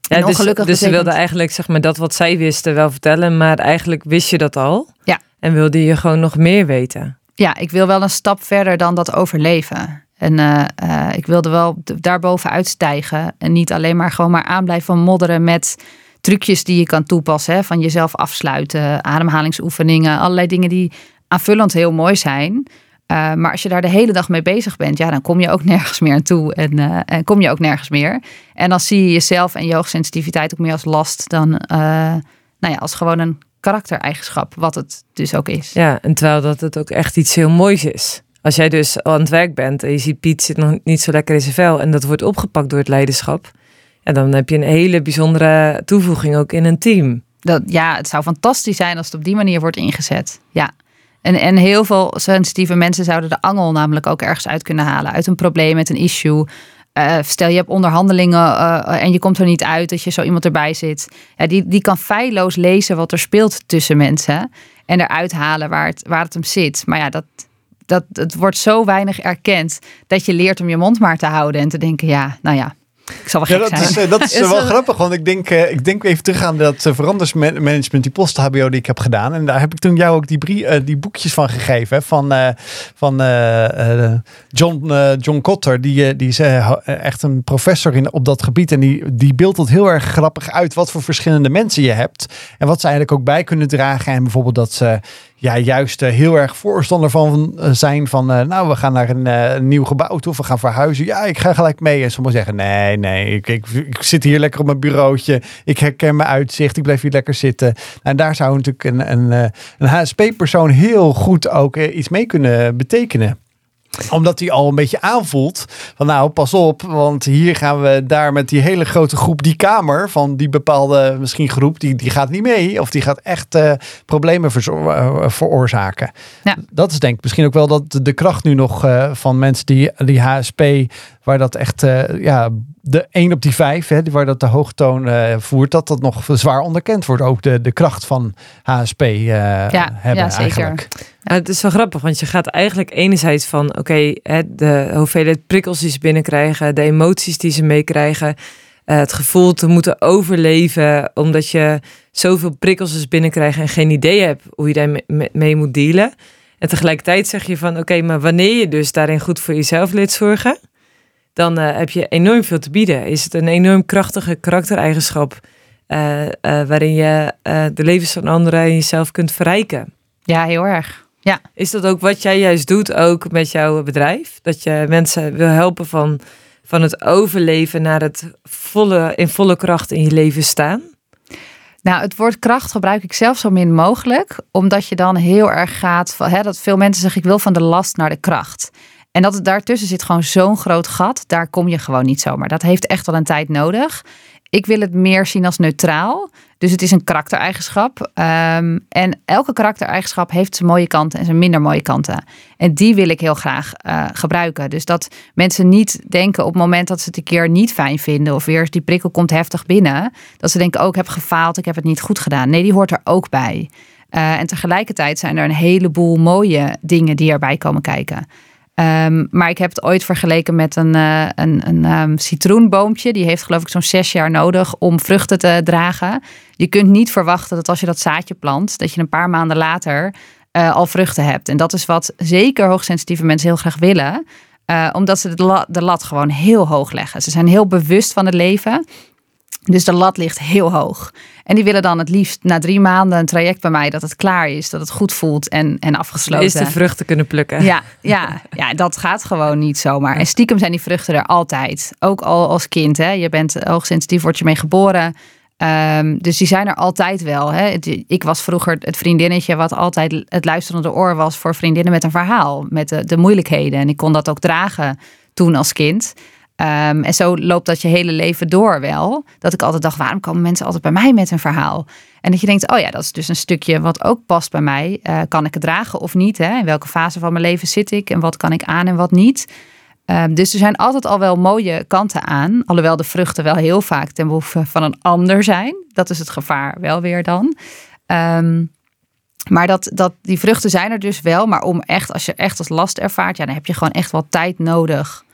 ja, dus, dus ze wilde eigenlijk zeg maar dat wat zij wisten wel vertellen, maar eigenlijk wist je dat al.
Ja.
En wilde je gewoon nog meer weten.
Ja, ik wil wel een stap verder dan dat overleven. En uh, uh, ik wilde wel daarboven uitstijgen. En niet alleen maar gewoon maar aan blijven modderen met trucjes die je kan toepassen. Hè, van jezelf afsluiten, ademhalingsoefeningen, allerlei dingen die aanvullend heel mooi zijn. Uh, maar als je daar de hele dag mee bezig bent, ja, dan kom je ook nergens meer aan toe en, uh, en kom je ook nergens meer. En dan zie je jezelf en je hoogsensitiviteit ook meer als last dan uh, nou ja, als gewoon een karaktereigenschap, wat het dus ook is.
Ja, en terwijl dat het ook echt iets heel moois is. Als jij dus aan het werk bent en je ziet Piet zit nog niet zo lekker in zijn vel en dat wordt opgepakt door het leiderschap, en dan heb je een hele bijzondere toevoeging ook in een team.
Dat, ja, het zou fantastisch zijn als het op die manier wordt ingezet. Ja. En, en heel veel sensitieve mensen zouden de angel namelijk ook ergens uit kunnen halen. Uit een probleem, met een issue. Uh, stel je hebt onderhandelingen uh, en je komt er niet uit dat je zo iemand erbij zit. Ja, die, die kan feilloos lezen wat er speelt tussen mensen. En eruit halen waar het, waar het hem zit. Maar ja, dat, dat, het wordt zo weinig erkend dat je leert om je mond maar te houden. En te denken, ja, nou ja, ik zal wel
ja, dat Is, eh, dat is, [laughs] wel grappig, want ik denk, uh, ik denk even terug aan dat uh, verandersmanagement, die post-HBO die ik heb gedaan. En daar heb ik toen jou ook die, brie, die boekjes van gegeven. Van, van John, John Cotter, die, die is echt een professor in, op dat gebied. En die, die beeldt het heel erg grappig uit wat voor verschillende mensen je hebt. En wat ze eigenlijk ook bij kunnen dragen. En bijvoorbeeld dat ze ja, juist uh, heel erg voorstander van uh, zijn van, uh, nou, we gaan naar een nieuw gebouw toe, of we gaan verhuizen. Ja, ik ga gelijk mee. En sommigen zeggen, nee, nee, ik, ik, zit hier lekker op mijn bureautje. Ik herken mijn uitzicht, ik blijf hier lekker zitten. En daar zou natuurlijk een, een, een HSP-persoon heel goed ook iets mee kunnen betekenen omdat hij al een beetje aanvoelt van nou pas op, want hier gaan we daar met die hele grote groep, die kamer van die bepaalde misschien groep, die, die gaat niet mee of die gaat echt uh, problemen uh, veroorzaken. Ja. Dat is denk ik misschien ook wel dat de kracht nu nog uh, van mensen die, die HSP, waar dat echt ja, de 1 op die 5, hè, waar dat de hoogtoon voert, dat dat nog zwaar onderkend wordt. Ook de, de kracht van HSP ja, hebben ja, zeker. eigenlijk.
Het is wel grappig, want je gaat eigenlijk enerzijds van oké, de hoeveelheid prikkels die ze binnenkrijgen, de emoties die ze meekrijgen, uh, het gevoel te moeten overleven, omdat je zoveel prikkels dus binnenkrijgt en geen idee hebt hoe je daarmee mee moet dealen. En tegelijkertijd zeg je van oké, maar wanneer je dus daarin goed voor jezelf leert zorgen, dan uh, heb je enorm veel te bieden. Is het een enorm krachtige karaktereigenschap uh, waarin je de levens van anderen en jezelf kunt verrijken.
Ja, heel erg. Ja.
Is dat ook wat jij juist doet, ook met jouw bedrijf? Dat je mensen wil helpen van, van het overleven naar het volle, in volle kracht in je leven staan?
Nou, het woord kracht gebruik ik zelf zo min mogelijk, omdat je dan heel erg gaat van, hè, dat veel mensen zeggen: ik wil van de last naar de kracht. En dat het daartussen zit gewoon zo'n groot gat, daar kom je gewoon niet zomaar. Dat heeft echt wel een tijd nodig. Ik wil het meer zien als neutraal. Dus het is een karaktereigenschap. Um, en elke karaktereigenschap heeft zijn mooie kanten en zijn minder mooie kanten. En die wil ik heel graag uh, gebruiken. Dus dat mensen niet denken op het moment dat ze het een keer niet fijn vinden. of weer die prikkel komt heftig binnen. dat ze denken: oh, ik heb gefaald, ik heb het niet goed gedaan. Nee, die hoort er ook bij. Uh, en tegelijkertijd zijn er een heleboel mooie dingen die erbij komen kijken. Um, maar ik heb het ooit vergeleken met een, uh, een, een um, citroenboompje. Die heeft geloof ik zo'n zes jaar nodig om vruchten te dragen. Je kunt niet verwachten dat als je dat zaadje plant, dat je een paar maanden later uh, al vruchten hebt. En dat is wat zeker hoogsensitieve mensen heel graag willen. Uh, omdat ze de lat gewoon heel hoog leggen. Ze zijn heel bewust van het leven. Dus de lat ligt heel hoog. En die willen dan het liefst na drie maanden een traject bij mij dat het klaar is, dat het goed voelt en, en afgesloten.
Is de vruchten kunnen plukken.
Ja, ja, ja, dat gaat gewoon niet zomaar. En stiekem zijn die vruchten er altijd. Ook al als kind. Hè. Je bent hoogsensitief, word je mee geboren. Um, dus die zijn er altijd wel. Hè. Ik was vroeger het vriendinnetje wat altijd het luisterende oor was voor vriendinnen met een verhaal. Met de, de moeilijkheden. En ik kon dat ook dragen toen als kind. Um, en zo loopt dat je hele leven door wel. Dat ik altijd dacht, waarom komen mensen altijd bij mij met een verhaal? En dat je denkt, oh ja, dat is dus een stukje wat ook past bij mij. Uh, kan ik het dragen of niet? Hè? In welke fase van mijn leven zit ik? En wat kan ik aan en wat niet? Um, dus er zijn altijd al wel mooie kanten aan. Alhoewel de vruchten wel heel vaak ten behoeve van een ander zijn. Dat is het gevaar wel weer dan. Um, maar dat, dat, die vruchten zijn er dus wel. Maar om echt, als je echt als last ervaart, ja, dan heb je gewoon echt wel tijd nodig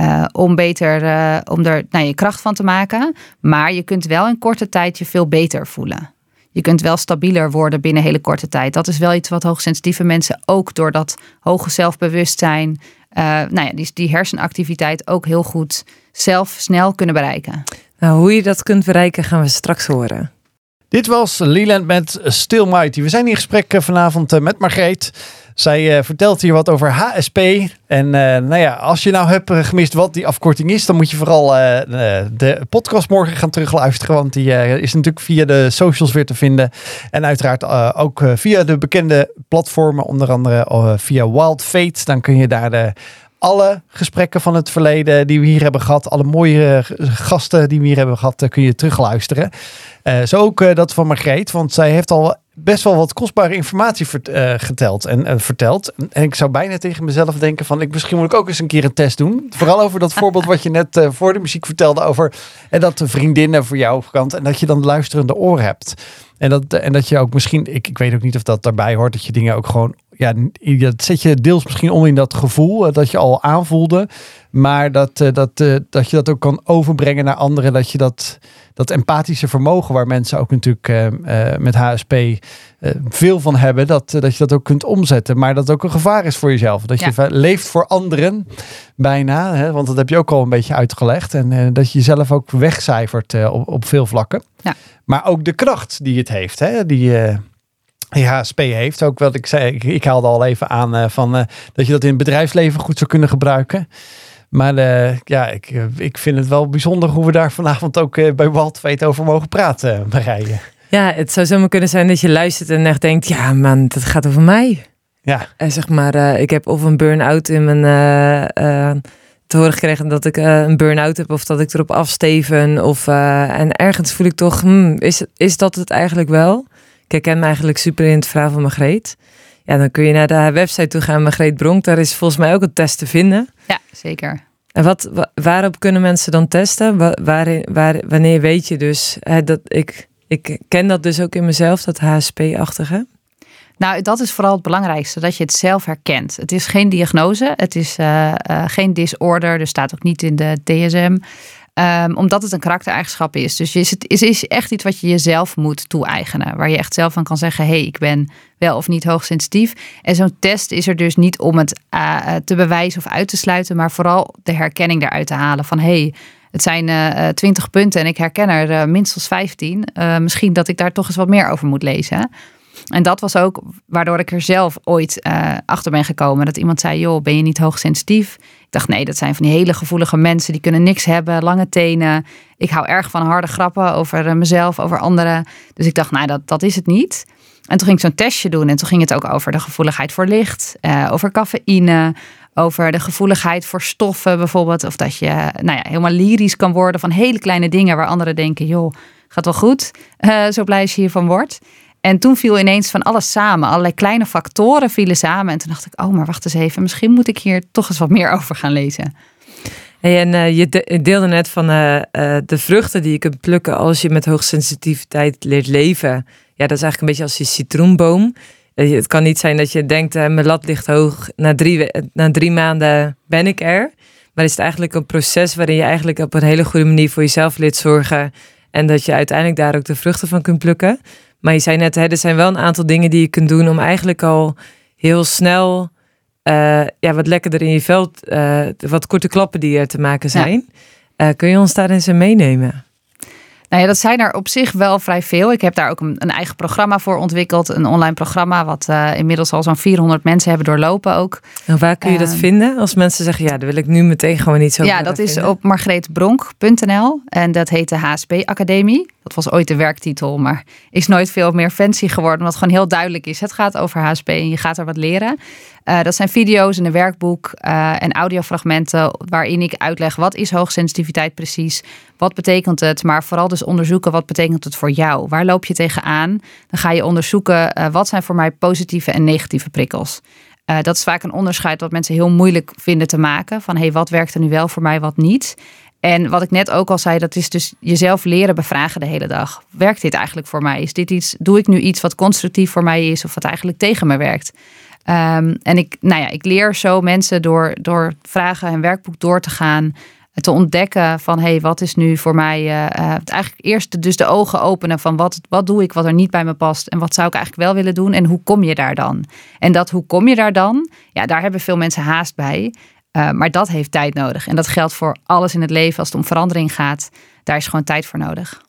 uh, om beter uh, om er nou, je kracht van te maken. Maar je kunt wel in korte tijd je veel beter voelen. Je kunt wel stabieler worden binnen hele korte tijd. Dat is wel iets wat hoogsensitieve mensen ook door dat hoge zelfbewustzijn, uh, nou ja, die, die hersenactiviteit ook heel goed zelf snel kunnen bereiken.
Nou, hoe je dat kunt bereiken gaan we straks horen.
Dit was Leland met Still Mighty. We zijn in gesprek vanavond met Margreet. Zij uh, vertelt hier wat over HSP. En uh, nou ja, als je nou hebt gemist wat die afkorting is, dan moet je vooral de podcast morgen gaan terugluisteren. Want die is natuurlijk via de socials weer te vinden. En uiteraard ook via de bekende platformen, onder andere via Wild Fate. Dan kun je daar de alle gesprekken van het verleden die we hier hebben gehad, alle mooie gasten die we hier hebben gehad, kun je terugluisteren. Uh, zo ook dat van Margreet, want zij heeft al best wel wat kostbare informatie vert, uh, geteld en verteld. En ik zou bijna tegen mezelf denken van, ik, misschien moet ik ook eens een keer een test doen. Vooral over dat [laughs] voorbeeld wat je net voor de muziek vertelde over en dat de vriendinnen voor jou kant en dat je dan luisterende oor hebt. En dat, en dat je ook misschien, ik, ik weet ook niet of dat daarbij hoort, dat je dingen ook gewoon ja, dat zet je deels misschien om in dat gevoel dat je al aanvoelde. Maar dat, dat, dat je dat ook kan overbrengen naar anderen. Dat je dat, dat empathische vermogen waar mensen ook natuurlijk uh, met HSP veel van hebben. Dat, dat je dat ook kunt omzetten. Maar dat het ook een gevaar is voor jezelf. Dat je leeft voor anderen bijna. Hè, want dat heb je ook al een beetje uitgelegd. En dat je jezelf ook wegcijfert op, op veel vlakken.
Ja.
Maar ook de kracht die het heeft. Hè, die die HSP heeft. Ook wat ik zei, ik, ik haalde al even aan van dat je dat in het bedrijfsleven goed zou kunnen gebruiken. Maar uh, ja, ik, ik vind het wel bijzonder hoe we daar vanavond ook bij Waldveet over mogen praten, Marije.
Ja, het zou zomaar kunnen zijn dat je luistert en echt denkt, ja man, dat gaat over mij.
Ja.
En zeg maar, ik heb of een burn-out in mijn te horen gekregen dat ik uh, een burn-out heb of dat ik erop afsteven. Of, uh, en ergens voel ik toch, hmm, is, is dat het eigenlijk wel? ik herken me eigenlijk super in het verhaal van Margreet. Ja, dan kun je naar de website toe gaan, Margreet Bronk. Daar is volgens mij ook een test te vinden.
Ja, zeker.
En wat, waarop kunnen mensen dan testen? Waar, waar, wanneer weet je dus hè, dat ik, ik ken dat dus ook in mezelf, dat HSP-achtige?
Nou, dat is vooral het belangrijkste, dat je het zelf herkent. Het is geen diagnose, het is uh, uh, geen disorder, er staat ook niet in de DSM. Um, omdat het een karaktereigenschap is. Dus het is, echt iets wat je jezelf moet toe-eigenen. Waar je echt zelf van kan zeggen: hé, hey, ik ben wel of niet hoogsensitief. En zo'n test is er dus niet om het uh, te bewijzen of uit te sluiten, maar vooral de herkenning eruit te halen. Van hé, hey, het zijn uh, 20 punten en ik herken er minstens 15. misschien dat ik daar toch eens wat meer over moet lezen. En dat was ook waardoor ik er zelf ooit achter ben gekomen. Dat iemand zei, joh, ben je niet hoogsensitief? Ik dacht, nee, dat zijn van die hele gevoelige mensen. Die kunnen niks hebben, lange tenen. Ik hou erg van harde grappen over eh, mezelf, over anderen. Dus ik dacht, nou, dat, dat is het niet. En toen ging ik zo'n testje doen. En toen ging het ook over de gevoeligheid voor licht. Uh, over cafeïne. Over de gevoeligheid voor stoffen bijvoorbeeld. Of dat je nou ja, helemaal lyrisch kan worden van hele kleine dingen. Waar anderen denken, joh, gaat wel goed. Zo blij als je hiervan wordt. En toen viel ineens van alles samen. Allerlei kleine factoren vielen samen. En toen dacht ik, oh, maar wacht eens even. Misschien moet ik hier toch eens wat meer [laughs] over gaan lezen.
en uh, je deelde net van uh, uh, de vruchten die je kunt plukken als je met hoogsensitiviteit leert leven. Ja, dat is eigenlijk een beetje als je citroenboom. het kan niet zijn dat je denkt, mijn lat ligt hoog. Na drie, na drie maanden ben ik er. Maar is het eigenlijk een proces waarin je eigenlijk op een hele goede manier voor jezelf leert zorgen. En dat je uiteindelijk daar ook de vruchten van kunt plukken. Maar je zei net, hè, er zijn wel een aantal dingen die je kunt doen om eigenlijk al heel snel uh, ja, wat lekkerder in je veld, uh, wat korte klappen die er te maken zijn. Ja. Uh, kun je ons daarin eens meenemen?
Nou ja, dat zijn er op zich wel vrij veel. Ik heb daar ook een, een eigen programma voor ontwikkeld. Een online programma wat uh, inmiddels al zo'n 400 mensen hebben doorlopen ook.
En waar kun je dat uh, vinden? Als mensen zeggen, ja, daar wil ik nu meteen gewoon iets over
Ja, dat is op margreetbronk.nl en dat heet de HSP Academie. Dat was ooit de werktitel, maar is nooit veel meer fancy geworden. Omdat het gewoon heel duidelijk is. Het gaat over HSP en je gaat er wat leren. Uh, dat zijn video's en een werkboek uh, en audiofragmenten waarin ik uitleg wat is hoogsensitiviteit precies. Wat betekent het? Maar vooral dus onderzoeken wat betekent het voor jou? Waar loop je tegenaan? Dan ga je onderzoeken uh, wat zijn voor mij positieve en negatieve prikkels. Dat is vaak een onderscheid wat mensen heel moeilijk vinden te maken. Van hey, wat werkt er nu wel voor mij, wat niet? En wat ik net ook al zei, dat is dus jezelf leren bevragen de hele dag. Werkt dit eigenlijk voor mij? Is dit iets, doe ik nu iets wat constructief voor mij is of wat eigenlijk tegen me werkt? Um, en ik, nou ja, ik leer zo mensen door, door vragen en werkboek door te gaan, te ontdekken van hé, hey, wat is nu voor mij, uh, uh, eigenlijk eerst dus de ogen openen van wat, wat doe ik wat er niet bij me past en wat zou ik eigenlijk wel willen doen en hoe kom je daar dan? En dat hoe kom je daar dan, ja, daar hebben veel mensen haast bij. Uh, maar dat heeft tijd nodig. En dat geldt voor alles in het leven als het om verandering gaat. Daar is gewoon tijd voor nodig.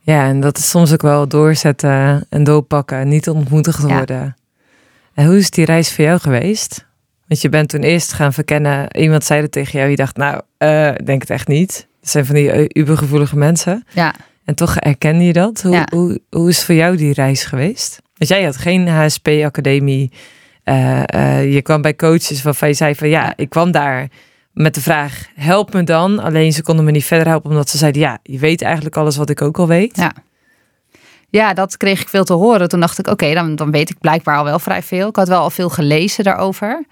Ja, en dat is soms ook wel doorzetten en doorpakken, niet ontmoedigd worden. Ja. En hoe is die reis voor jou geweest? Want je bent toen eerst gaan verkennen, iemand zei het tegen jou, je dacht, nou, uh, denk het echt niet. Dat zijn van die ubergevoelige mensen.
Ja.
En toch erkende je dat. Hoe, ja. hoe, hoe is voor jou die reis geweest? Want jij had geen HSP-academie. Uh, uh, je kwam bij coaches waarvan je zei van ja, ik kwam daar met de vraag: help me dan. Alleen ze konden me niet verder helpen, omdat ze zeiden: ja, je weet eigenlijk alles wat ik ook al weet.
Ja. Ja, dat kreeg ik veel te horen. Toen dacht ik, oké, dan, dan weet ik blijkbaar al wel vrij veel. Ik had wel al veel gelezen daarover.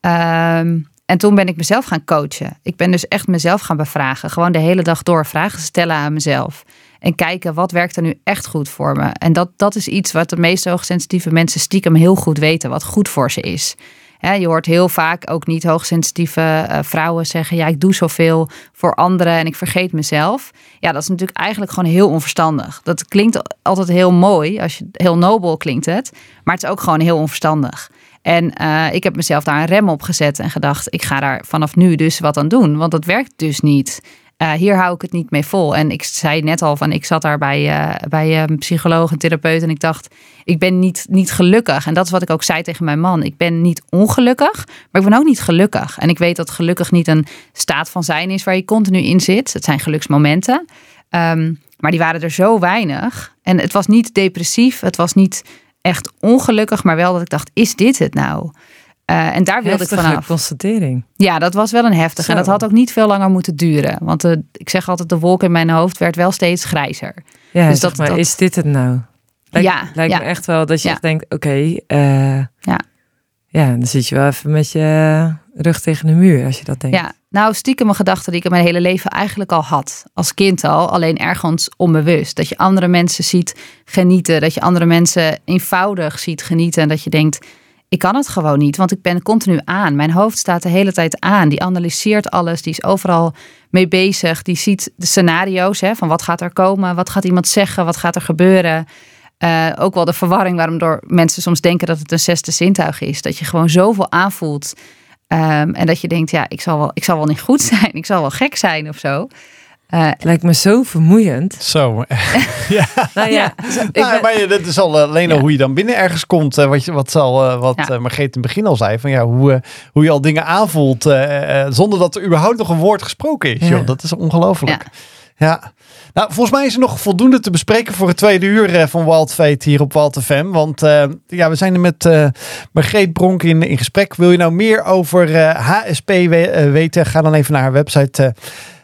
Um, en toen ben ik mezelf gaan coachen. Ik ben dus echt mezelf gaan bevragen. Gewoon de hele dag door vragen stellen aan mezelf. En kijken wat werkt er nu echt goed voor me. En dat, dat is iets wat de meeste hoogsensitieve mensen stiekem heel goed weten. Wat goed voor ze is. Je hoort heel vaak ook niet hoogsensitieve uh, vrouwen zeggen: Ja, ik doe zoveel voor anderen en ik vergeet mezelf. Ja, dat is natuurlijk eigenlijk gewoon heel onverstandig. Dat klinkt altijd heel mooi, als je, heel nobel klinkt het, maar het is ook gewoon heel onverstandig. En uh, ik heb mezelf daar een rem op gezet en gedacht: ik ga daar vanaf nu dus wat aan doen, want dat werkt dus niet. Uh, hier hou ik het niet mee vol. En ik zei net al van, ik zat daar bij, uh, bij een psycholoog en therapeut en ik dacht, ik ben niet, niet gelukkig. En dat is wat ik ook zei tegen mijn man. Ik ben niet ongelukkig, maar ik ben ook niet gelukkig. En ik weet dat gelukkig niet een staat van zijn is waar je continu in zit. Het zijn geluksmomenten. Um, maar die waren er zo weinig. En het was niet depressief, het was niet echt ongelukkig, maar wel dat ik dacht, is dit het nou? Uh, en daar wilde
heftige
ik vanaf.
constatering.
Ja, dat was wel een heftige. En dat had ook niet veel langer moeten duren. Want de, ik zeg altijd, de wolk in mijn hoofd werd wel steeds grijzer.
Ja, dus dat, maar dat... is dit het nou? Lijkt,
ja,
lijkt
ja.
me echt wel dat je
Ja.
denkt, oké, eh,
Ja.
ja, dan zit je wel even met je rug tegen de muur als je dat denkt.
Ja, nou stiekem een gedachte die ik in mijn hele leven eigenlijk al had. Als kind al, alleen ergens onbewust. Dat je andere mensen ziet genieten. Dat je andere mensen eenvoudig ziet genieten. En dat je denkt, ik kan het gewoon niet. Want ik ben continu aan. Mijn hoofd staat de hele tijd aan. Die analyseert alles. Die is overal mee bezig. Die ziet de scenario's hè, van wat gaat er komen. Wat gaat iemand zeggen. Wat gaat er gebeuren. Uh, ook wel de verwarring waarom door mensen soms denken dat het een zesde zintuig is. Dat je gewoon zoveel aanvoelt. Um, en dat je denkt, ja, ik zal, wel, ik zal wel niet goed [laughs] zijn. Ik zal wel gek zijn of zo. Eh,
Lijkt me zo vermoeiend.
Zo. [laughs] ja.
Nou ja, ik
Nou,
ben-
maar je, dat is al eh, alleen al
Ja.
hoe je dan binnen ergens komt. eh, wat je, wat, zal, eh, wat
Ja.
eh, Margreet in het begin al zei. Van, ja, hoe, eh, hoe je al dingen aanvoelt. eh, eh, zonder dat er überhaupt nog een woord gesproken is.
Ja.
Joh. Dat is ongelooflijk. Ja. Nou, volgens mij is er nog voldoende te bespreken voor het tweede uur eh, van Wild Fate hier op Wild FM. Want eh, ja, we zijn er met eh Margreet Bronk in, in gesprek. Wil je nou meer over eh, HSP we- eh, weten? Ga dan even naar haar website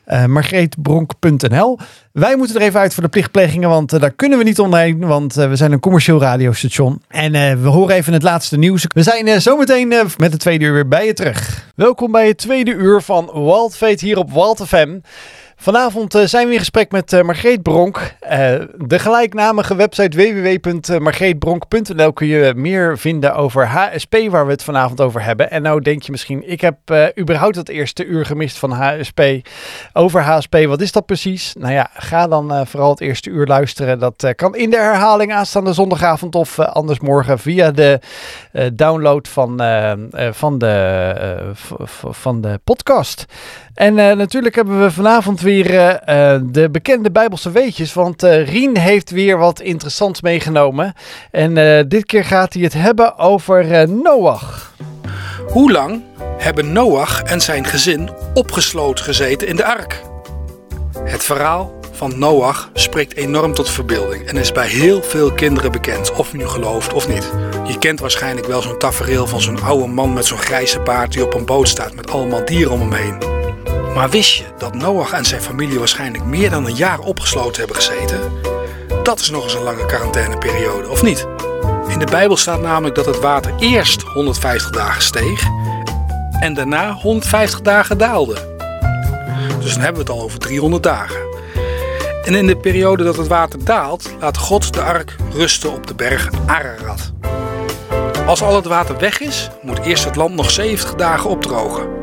eh, eh, margreetbronk.nl. Wij moeten er even uit voor de plichtplegingen, want eh, daar kunnen we niet omheen. Want eh, we zijn een commercieel radiostation. En we horen even het laatste nieuws. We zijn zometeen met het tweede uur weer bij je terug. Welkom bij het tweede uur van Wild Fate hier op Wild FM. Vanavond eh, zijn we in gesprek met eh, Margreet Bronk. Eh, de gelijknamige website www.margreetbronk.nl kun je meer vinden over HSP, waar we het vanavond over hebben. En nou denk je misschien, ik heb überhaupt het eerste uur gemist van HSP. Over HSP, wat is dat precies? Nou ja, ga dan vooral het eerste uur luisteren. Dat kan in de herhaling aanstaande zondagavond of anders morgen via de download van, van, de, van de podcast. En eh, natuurlijk hebben we vanavond weer eh, eh, de bekende Bijbelse weetjes. Want Rien heeft weer wat interessants meegenomen. En dit keer gaat hij het hebben over Noach.
Hoe lang hebben Noach en zijn gezin opgesloten gezeten in de ark? Het verhaal van Noach spreekt enorm tot verbeelding en is bij heel veel kinderen bekend, of nu gelooft of niet. Je kent waarschijnlijk wel zo'n tafereel van zo'n oude man met zo'n grijze baard die op een boot staat met allemaal dieren om hem heen. Maar wist je dat Noach en zijn familie waarschijnlijk meer dan een jaar opgesloten hebben gezeten? Dat is nog eens een lange quarantaineperiode, of niet? In de Bijbel staat namelijk dat het water eerst 150 dagen steeg en daarna 150 dagen daalde. Dus dan hebben we het al over 300 dagen. En in de periode dat het water daalt, laat God de ark rusten op de berg Ararat. Als al het water weg is, moet eerst het land nog 70 dagen opdrogen.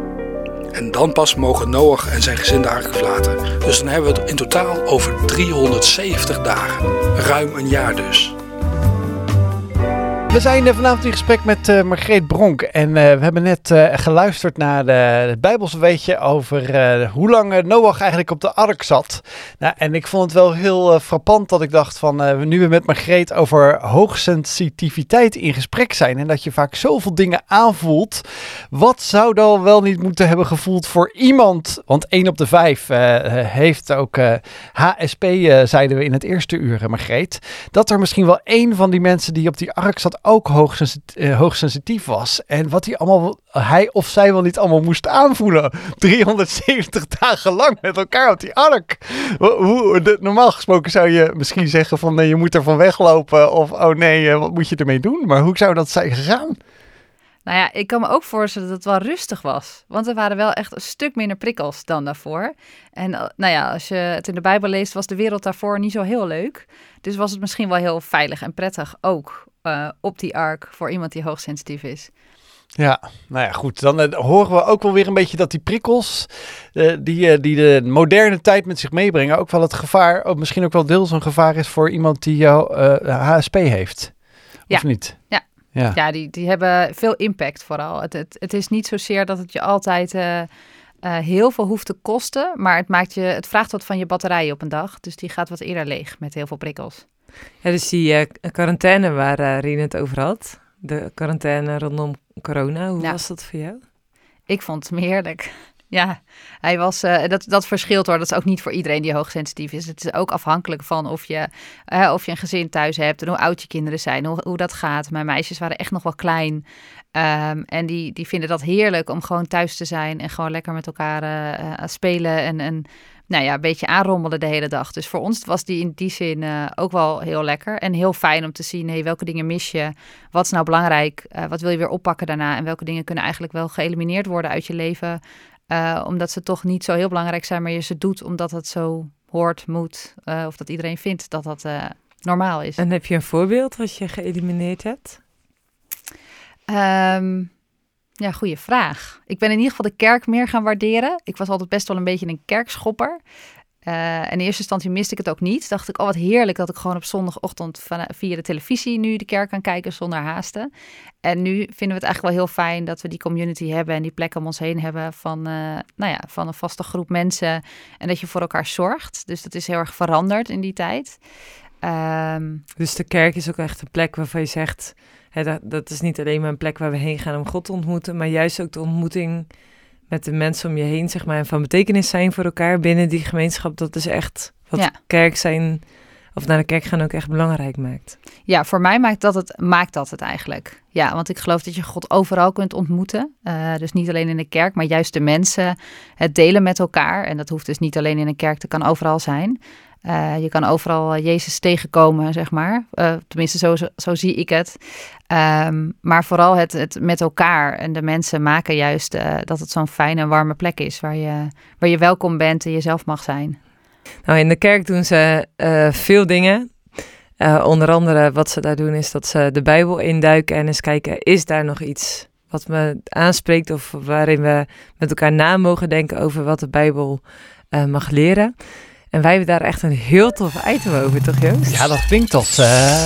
En dan pas mogen Noach en zijn gezin de ark verlaten. Dus dan hebben we het in totaal over 370 dagen. Ruim een jaar dus.
We zijn eh, vanavond in gesprek met eh, Margreet Bronk. En eh, we hebben net geluisterd naar de, het Bijbelse weetje over hoe lang Noach eigenlijk op de ark zat. Nou, en ik vond het wel heel frappant dat ik dacht van nu we met Margreet over hoogsensitiviteit in gesprek zijn. En dat je vaak zoveel dingen aanvoelt. Wat zou dan wel niet moeten hebben gevoeld voor iemand? Want 1 op de 5 heeft ook HSP, zeiden we in het eerste uur, Margreet. Dat er misschien wel één van die mensen die op die ark zat ook hoogsensitief, eh, hoogsensitief was. En wat hij allemaal, hij of zij wel niet allemaal moest aanvoelen. [laughs] 370 dagen lang met elkaar op die ark. Hoe, de- normaal gesproken zou je misschien zeggen van nee, je moet ervan weglopen. Of oh nee, eh, wat moet je ermee doen? Maar hoe zou dat zijn gegaan?
Nou ja, ik kan me ook voorstellen dat het wel rustig was. Want er waren wel echt een stuk minder prikkels dan daarvoor. En eh, nou ja, als je het in de Bijbel leest, was de wereld daarvoor niet zo heel leuk. Dus was het misschien wel heel veilig en prettig ook eh, op die ark voor iemand die hoogsensitief is.
Ja, nou ja, goed. Dan eh, horen we ook wel weer een beetje dat die prikkels, eh, die, die de moderne tijd met zich meebrengen, ook wel het gevaar, ook misschien ook wel deels een gevaar is voor iemand die jou, HSP heeft.
Ja.
Of niet?
Ja.
Ja.
Ja, die, die hebben veel impact vooral. Het, het, het is niet zozeer dat het je altijd heel veel hoeft te kosten, maar het, maakt je, het vraagt wat van je batterij op een dag. Dus die gaat wat eerder leeg met heel veel prikkels.
Ja, dus die eh, quarantaine waar eh Rien het over had. De quarantaine rondom corona. Hoe
Ja.
was dat voor jou?
Ik vond hem heerlijk. Ja, hij was, eh, dat, dat verschilt hoor. Dat is ook niet voor iedereen die hoogsensitief is. Het is ook afhankelijk van of je, of je een gezin thuis hebt en hoe oud je kinderen zijn, hoe, hoe dat gaat. Mijn meisjes waren echt nog wel klein. Ehm, en die, die vinden dat heerlijk om gewoon thuis te zijn en gewoon lekker met elkaar spelen en, en nou ja, een beetje aanrommelen de hele dag. Dus voor ons was die in die zin eh, ook wel heel lekker en heel fijn om te zien, hey, welke dingen mis je? Wat is nou belangrijk? Eh, wat wil je weer oppakken daarna? En welke dingen kunnen eigenlijk wel geëlimineerd worden uit je leven? Eh, omdat ze toch niet zo heel belangrijk zijn, maar je ze doet omdat het zo hoort, moet. of dat iedereen vindt dat dat normaal is.
En heb je een voorbeeld wat je geëlimineerd hebt?
Ehm, ja, goede vraag. Ik ben in ieder geval de kerk meer gaan waarderen. Ik was altijd best wel een beetje een kerkschopper. Uh, in eerste instantie miste ik het ook niet. Dacht ik, oh wat heerlijk dat ik gewoon op zondagochtend van, via de televisie nu de kerk kan kijken zonder haasten. En nu vinden we het eigenlijk wel heel fijn dat we die community hebben en die plek om ons heen hebben van, uh, nou ja, van een vaste groep mensen. En dat je voor elkaar zorgt. Dus dat is heel erg veranderd in die tijd.
Um, dus de kerk is ook echt een plek waarvan je zegt, hè, dat, dat is niet alleen maar een plek waar we heen gaan om God te ontmoeten, maar juist ook de ontmoeting met de mensen om je heen, zeg maar, en van betekenis zijn voor elkaar binnen die gemeenschap. Dat is echt wat ja. kerk zijn, of naar de kerk gaan ook echt belangrijk maakt.
Ja, voor mij maakt dat het, maakt dat het eigenlijk. Ja, want ik geloof dat je God overal kunt ontmoeten. Uh, dus niet alleen in de kerk, maar juist de mensen, het delen met elkaar. En dat hoeft dus niet alleen in een kerk, dat kan overal zijn. Uh, je kan overal Jezus tegenkomen, zeg maar. Uh, tenminste, zo, zo, zie ik het. Um, maar vooral het, het met elkaar en de mensen maken juist dat het zo'n fijne warme plek is waar je, waar je welkom bent en jezelf mag zijn.
Nou, in de kerk doen ze veel dingen. onder andere wat ze daar doen is dat ze de Bijbel induiken en eens kijken, is daar nog iets wat me aanspreekt of waarin we met elkaar na mogen denken over wat de Bijbel mag leren. En wij hebben daar echt een heel tof item over, toch Joost?
Ja, dat klinkt als... Uh,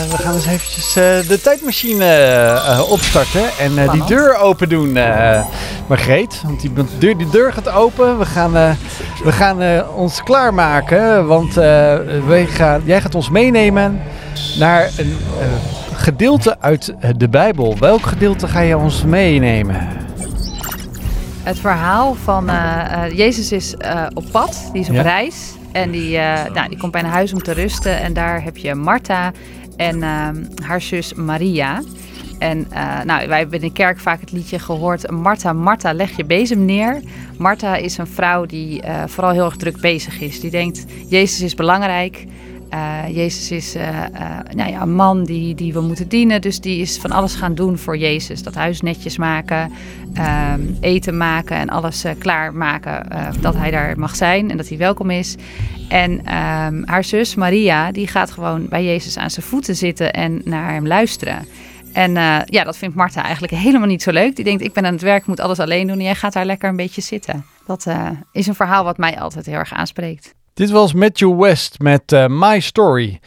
we gaan eens eventjes uh, de tijdmachine uh, opstarten en die deur open doen, Margreet. Want die deur, die deur gaat open. We gaan, we gaan ons klaarmaken, want wij gaan, jij gaat ons meenemen naar een gedeelte uit de Bijbel. Welk gedeelte ga je ons meenemen?
Het verhaal van Jezus is op pad, die is op reis. En die, uh, nou, die komt bij een huis om te rusten. En daar heb je Martha en uh, haar zus Maria. En uh, nou, wij hebben in de kerk vaak het liedje gehoord: Martha, Martha, leg je bezem neer. Martha is een vrouw die uh, vooral heel erg druk bezig is. Die denkt: Jezus is belangrijk. Uh, Jezus is uh, uh, nou ja, een man die, die we moeten dienen. Dus die is van alles gaan doen voor Jezus. Dat huis netjes maken, ehm, eten maken en alles klaarmaken. dat hij daar mag zijn en dat hij welkom is. En um, haar zus Maria, die gaat gewoon bij Jezus aan zijn voeten zitten en naar hem luisteren. En ja, dat vindt Martha eigenlijk helemaal niet zo leuk. Die denkt, ik ben aan het werk, moet alles alleen doen. En jij gaat daar lekker een beetje zitten. Dat is een verhaal wat mij altijd heel erg aanspreekt.
Dit was Matthew West met uh, My Story.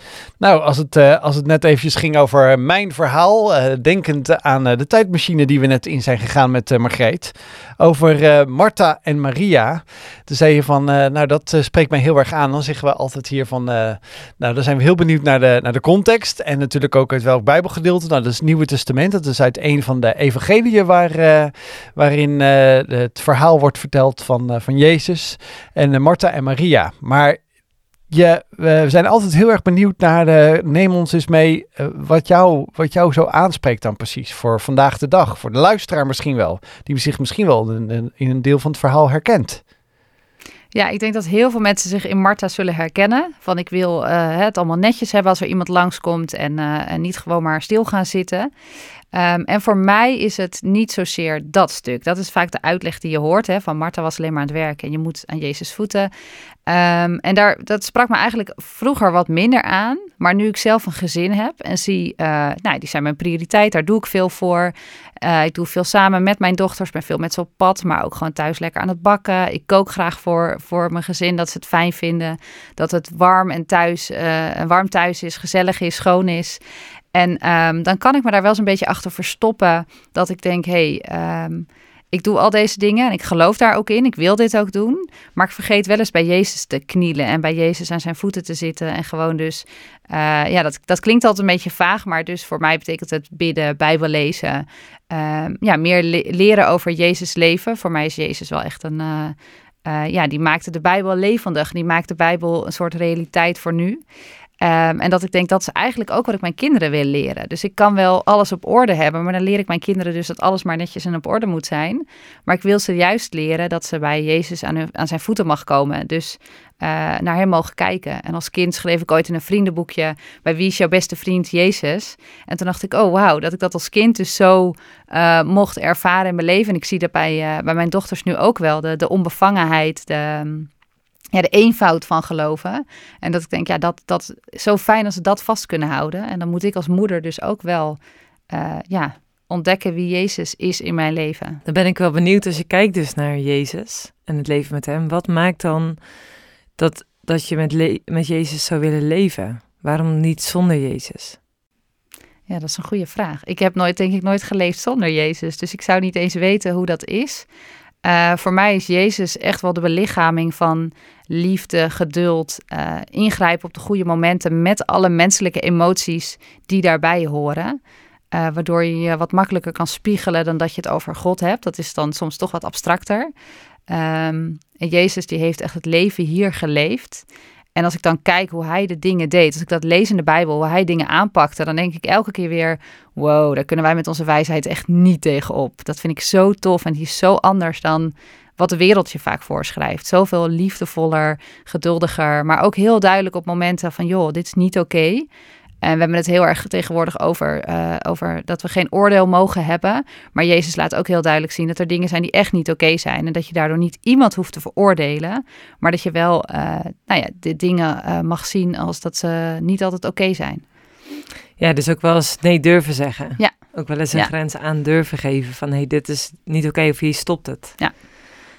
Nou, als het, uh, als het net eventjes ging over mijn verhaal, uh, denkend aan de tijdmachine die we net in zijn gegaan met Margreet, over Martha en Maria. Toen zei je van, nou dat spreekt mij heel erg aan. Dan zeggen we altijd hier van, nou dan zijn we heel benieuwd naar de, naar de context en natuurlijk ook uit welk bijbelgedeelte. Nou, dat is het Nieuwe Testament. Dat is uit een van de evangeliën waar, waarin het verhaal wordt verteld van, van Jezus en Martha en Maria. Maar je, we zijn altijd heel erg benieuwd naar de. Neem ons eens mee uh, wat, jou, wat jou zo aanspreekt dan precies voor vandaag de dag. Voor de luisteraar misschien wel. Die zich misschien wel in, een deel van het verhaal herkent.
Ja, ik denk dat heel veel mensen zich in Martha zullen herkennen. Van ik wil uh, het allemaal netjes hebben als er iemand langskomt en, en niet gewoon maar stil gaan zitten. Um, en voor mij is het niet zozeer dat stuk. Dat is vaak de uitleg die je hoort. Hè, van Martha was alleen maar aan het werken en je moet aan Jezus voeten. Um, en daar, dat sprak me eigenlijk vroeger wat minder aan. Maar nu ik zelf een gezin heb en zie, uh, nou, die zijn mijn prioriteit, daar doe ik veel voor. Uh, ik doe veel samen met mijn dochters, ben veel met ze op pad, maar ook gewoon thuis lekker aan het bakken. Ik kook graag voor, voor mijn gezin, dat ze het fijn vinden. Dat het warm en thuis, uh, warm thuis is, gezellig is, schoon is. En um, dan kan ik me daar wel eens een beetje achter verstoppen. Dat ik denk, hé, hey, um, ik doe al deze dingen en ik geloof daar ook in. Ik wil dit ook doen. Maar ik vergeet wel eens bij Jezus te knielen en bij Jezus aan zijn voeten te zitten. En gewoon dus, uh, ja, dat, dat klinkt altijd een beetje vaag. Maar dus voor mij betekent het bidden, Bijbel lezen. Uh, ja, meer le leren over Jezus leven. Voor mij is Jezus wel echt een... Uh, uh, ja, die maakte de Bijbel levendig. Die maakt de Bijbel een soort realiteit voor nu. Um, en dat ik denk, dat is eigenlijk ook wat ik mijn kinderen wil leren. Dus ik kan wel alles op orde hebben, maar dan leer ik mijn kinderen dus dat alles maar netjes en op orde moet zijn. Maar ik wil ze juist leren dat ze bij Jezus aan, zijn voeten mag komen. Dus uh, naar hem mogen kijken. En als kind schreef ik ooit in een vriendenboekje, bij wie is jouw beste vriend Jezus? En toen dacht ik, oh wauw, dat ik dat als kind dus zo uh, mocht ervaren in mijn leven. En ik zie dat bij, uh, bij mijn dochters nu ook wel, de, de onbevangenheid, de ja, de eenvoud van geloven. En dat ik denk, ja, dat, dat zo fijn als ze dat vast kunnen houden. En dan moet ik als moeder dus ook wel, uh, ja, ontdekken wie Jezus is in mijn leven.
Dan ben ik wel benieuwd als je kijkt dus naar Jezus en het leven met hem. Wat maakt dan dat dat je met, met Jezus zou willen leven? Waarom niet zonder Jezus?
Ja, dat is een goede vraag. Ik heb nooit, denk ik, nooit geleefd zonder Jezus. Dus ik zou niet eens weten hoe dat is. Eh, voor mij is Jezus echt wel de belichaming van liefde, geduld, eh, ingrijpen op de goede momenten met alle menselijke emoties die daarbij horen. Eh, waardoor je je wat makkelijker kan spiegelen dan dat je het over God hebt. Dat is dan soms toch wat abstracter. Ehm, en Jezus die heeft echt het leven hier geleefd. En als ik dan kijk hoe hij de dingen deed, als ik dat lees in de Bijbel, hoe hij dingen aanpakte, dan denk ik elke keer weer: wow, daar kunnen wij met onze wijsheid echt niet tegenop. Dat vind ik zo tof en die is zo anders dan wat de wereld je vaak voorschrijft. Zoveel liefdevoller, geduldiger, maar ook heel duidelijk op momenten van: joh, dit is niet oké. En we hebben het heel erg tegenwoordig over, eh, over dat we geen oordeel mogen hebben. Maar Jezus laat ook heel duidelijk zien dat er dingen zijn die echt niet oké zijn. En dat je daardoor niet iemand hoeft te veroordelen. Maar dat je wel uh, nou ja, de dingen uh, mag zien als dat ze niet altijd oké zijn.
Ja, dus ook wel eens nee durven zeggen.
Ja.
Ook wel eens een
Ja.
grens aan durven geven van hé, hey, dit is niet oké of hier stopt het.
Ja.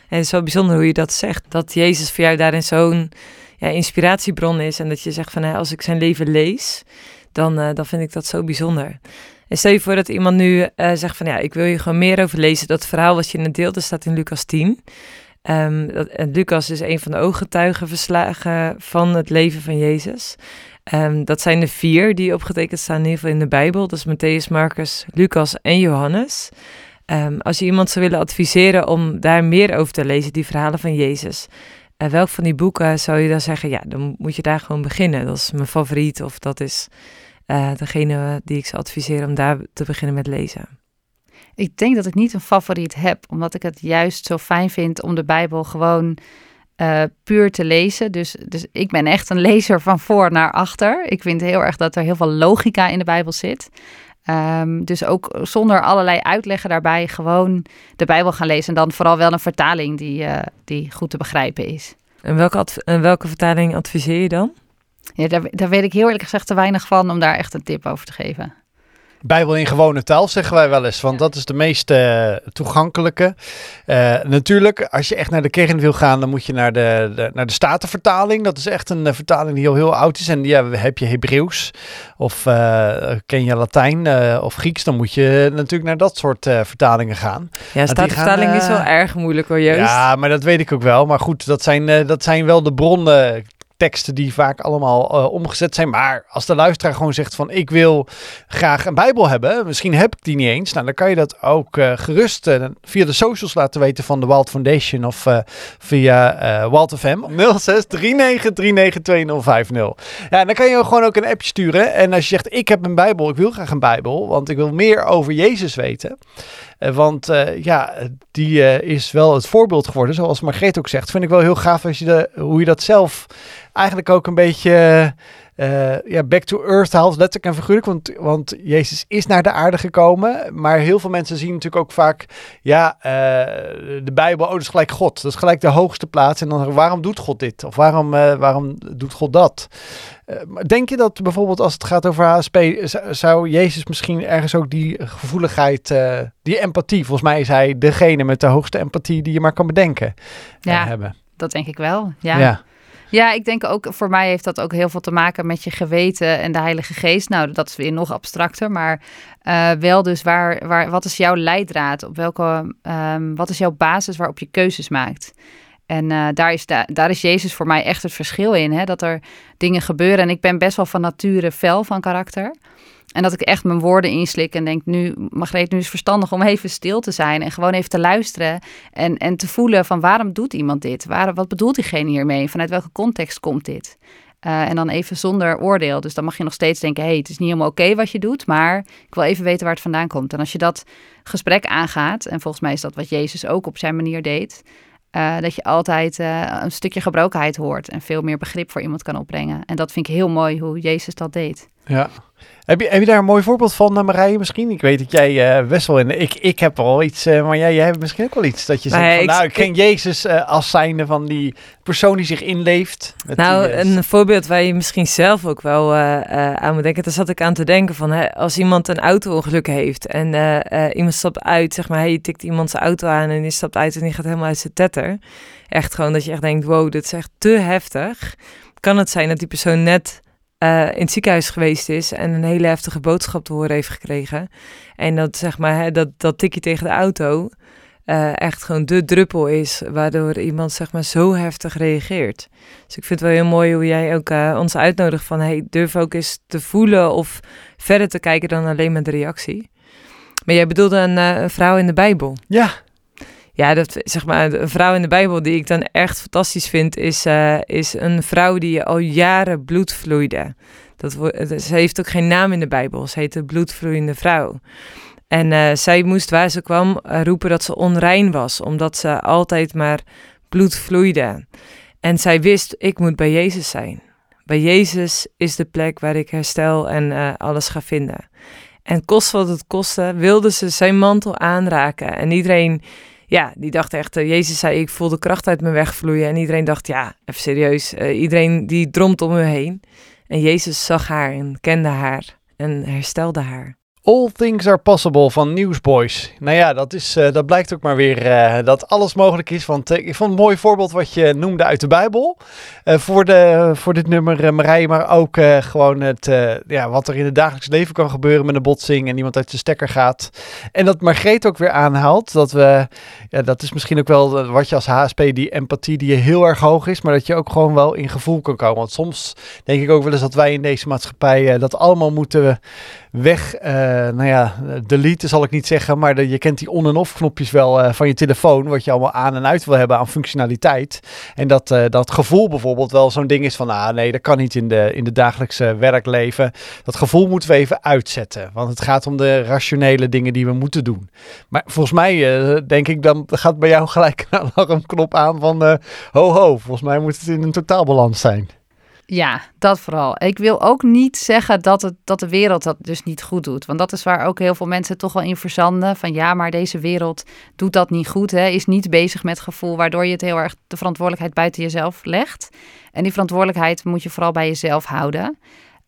En het is zo bijzonder hoe je dat zegt. Dat Jezus voor jou daarin zo'n ja, inspiratiebron is. En dat je zegt van hé, als ik zijn leven lees, dan, uh, dan vind ik dat zo bijzonder. En stel je voor dat iemand nu uh, zegt van ja, ik wil je gewoon meer over lezen. Dat verhaal wat je net deelt, dat staat in Lucas 10. Um, dat, Lucas is een van de ooggetuigen verslagen van het leven van Jezus. Um, dat zijn de vier die opgetekend staan in ieder geval in de Bijbel. Dat is Matthäus, Marcus, Lucas en Johannes. Um, als je iemand zou willen adviseren om daar meer over te lezen, die verhalen van Jezus. Uh, welk van die boeken zou je dan zeggen, ja, dan moet je daar gewoon beginnen. Dat is mijn favoriet of dat is uh, degene die ik zou adviseren om daar te beginnen met lezen.
Ik denk dat ik niet een favoriet heb, omdat ik het juist zo fijn vind om de Bijbel gewoon uh, puur te lezen. Dus, dus ik ben echt een lezer van voor naar achter. Ik vind heel erg dat er heel veel logica in de Bijbel zit. Um, dus ook zonder allerlei uitleggen daarbij gewoon de Bijbel gaan lezen. En dan vooral wel een vertaling die, uh, die goed te begrijpen is.
En welke, en welke vertaling adviseer je dan?
Ja, daar, daar weet ik heel eerlijk gezegd te weinig van om daar echt een tip over te geven.
Bijbel in gewone taal, zeggen wij wel eens. Want dat is de meest uh, toegankelijke. Uh, natuurlijk, als je echt naar de kern wil gaan, dan moet je naar de, de, naar de Statenvertaling. Dat is echt een uh, vertaling die al heel oud is. En ja, heb je Hebreeuws of uh, ken je Latijn of Grieks, dan moet je natuurlijk naar dat soort vertalingen gaan.
Ja, Statenvertaling gaan, is wel erg moeilijk hoor, Joost.
Ja, maar dat weet ik ook wel. Maar goed, dat zijn, dat zijn wel de bronnen teksten die vaak allemaal uh, omgezet zijn. Maar als de luisteraar gewoon zegt van ik wil graag een Bijbel hebben, misschien heb ik die niet eens. Nou, dan kan je dat ook uh, gerust uh, via de socials laten weten van de Walt Foundation of via Walt FM 06 39392050. Ja, dan kan je gewoon ook een appje sturen. En als je zegt ik heb een Bijbel, ik wil graag een Bijbel, want ik wil meer over Jezus weten. Want uh, ja, die uh, is wel het voorbeeld geworden, zoals Margreet ook zegt. Vind ik wel heel gaaf als je de, hoe je dat zelf eigenlijk ook een beetje ja, back to earth haalt, letterlijk en figuurlijk. Want, want Jezus is naar de aarde gekomen. Maar heel veel mensen zien natuurlijk ook vaak, ja, de Bijbel, oh, is gelijk God. Dat is gelijk de hoogste plaats. En dan waarom doet God dit? Of waarom, waarom doet God dat? Uh, denk je dat bijvoorbeeld als het gaat over HSP, zou Jezus misschien ergens ook die gevoeligheid, uh, die empathie, volgens mij is hij degene met de hoogste empathie die je maar kan bedenken,
ja,
uh, hebben?
dat denk ik wel. Ja. ja. Ja, ik denk ook, voor mij heeft dat ook heel veel te maken met je geweten en de Heilige Geest. Nou, dat is weer nog abstracter, maar uh, wel dus waar, waar, wat is jouw leidraad? Op welke, um, wat is jouw basis waarop je keuzes maakt? En uh, daar, is da daar is Jezus voor mij echt het verschil in. Hè? Dat er dingen gebeuren. En ik ben best wel van nature fel van karakter. En dat ik echt mijn woorden inslik en denk, nu, Margreet, nu is het verstandig om even stil te zijn en gewoon even te luisteren en, en te voelen van waarom doet iemand dit? Waar, wat bedoelt diegene hiermee? Vanuit welke context komt dit? Uh, en dan even zonder oordeel. Dus dan mag je nog steeds denken, hey, het is niet helemaal oké wat je doet, maar ik wil even weten waar het vandaan komt. En als je dat gesprek aangaat, en volgens mij is dat wat Jezus ook op zijn manier deed, uh, dat je altijd uh, een stukje gebrokenheid hoort en veel meer begrip voor iemand kan opbrengen. En dat vind ik heel mooi hoe Jezus dat deed.
Ja. Heb je, heb je daar een mooi voorbeeld van, uh, Marije, misschien? Ik weet dat jij uh, best wel in... Ik, ik heb al iets, uh, maar jij, jij hebt misschien ook wel iets. Dat je zegt van, ik, nou, ik ken ik, Jezus als zijnde van die persoon die zich inleeft.
nou, die, een voorbeeld waar je misschien zelf ook wel aan moet denken. Daar zat ik aan te denken van, hè, als iemand een auto-ongeluk heeft... en iemand stapt uit, zeg maar, hey, je tikt iemand zijn auto aan... en die stapt uit en die gaat helemaal uit zijn tetter. Echt gewoon dat je echt denkt, wow, dit is echt te heftig. Kan het zijn dat die persoon net uh, in het ziekenhuis geweest is en een hele heftige boodschap te horen heeft gekregen. En dat zeg maar, hè, dat, dat tikje tegen de auto uh, echt gewoon de druppel is, waardoor iemand zeg maar zo heftig reageert. Dus ik vind het wel heel mooi hoe jij ook uh, ons uitnodigt van hey, durf ook eens te voelen of verder te kijken dan alleen met de reactie. Maar jij bedoelde een, een vrouw in de Bijbel.
Ja,
ja, dat, zeg maar, een vrouw in de Bijbel die ik dan echt fantastisch vind, is, uh, is een vrouw die al jaren bloed vloeide. Dat, ze heeft ook geen naam in de Bijbel. Ze heet de bloedvloeiende vrouw. En uh, zij moest waar ze kwam roepen dat ze onrein was, omdat ze altijd maar bloed vloeide. En zij wist, ik moet bij Jezus zijn. Bij Jezus is de plek waar ik herstel en alles ga vinden. En kost wat het kostte, wilde ze zijn mantel aanraken. En iedereen ja, die dacht echt, uh, Jezus zei, ik voel de kracht uit me wegvloeien. En iedereen dacht, ja, even serieus. Uh, iedereen die dromt om me heen. En Jezus zag haar en kende haar en herstelde haar.
All things are possible van Newsboys. Nou ja, dat, is, uh, dat blijkt ook maar weer uh, dat alles mogelijk is. Want uh, ik vond een mooi voorbeeld wat je noemde uit de Bijbel. voor, de, voor dit nummer, Marije, maar ook gewoon het, ja, wat er in het dagelijks leven kan gebeuren met een botsing en iemand uit de stekker gaat. En dat Margreet ook weer aanhaalt. Dat we, ja, dat is misschien ook wel wat je als HSP, die empathie die heel erg hoog is, maar dat je ook gewoon wel in gevoel kan komen. Want soms denk ik ook wel eens dat wij in deze maatschappij dat allemaal moeten weg, uh, nou ja, delete zal ik niet zeggen, maar je kent die on- en off knopjes wel uh, van je telefoon, wat je allemaal aan en uit wil hebben aan functionaliteit. En dat, uh, dat gevoel bijvoorbeeld wel zo'n ding is van, ah nee, dat kan niet in de, in de dagelijkse werkleven. Dat gevoel moeten we even uitzetten, want het gaat om de rationele dingen die we moeten doen. Maar volgens mij denk ik, dan gaat bij jou gelijk een alarmknop aan van, ho ho, volgens mij moet het in een totaalbalans zijn.
Ja, dat vooral. Ik wil ook niet zeggen dat, het, dat de wereld dat dus niet goed doet. Want dat is waar ook heel veel mensen toch wel in verzanden. Van ja, maar deze wereld doet dat niet goed. Hè, is niet bezig met gevoel, waardoor je het heel erg de verantwoordelijkheid buiten jezelf legt. En die verantwoordelijkheid moet je vooral bij jezelf houden.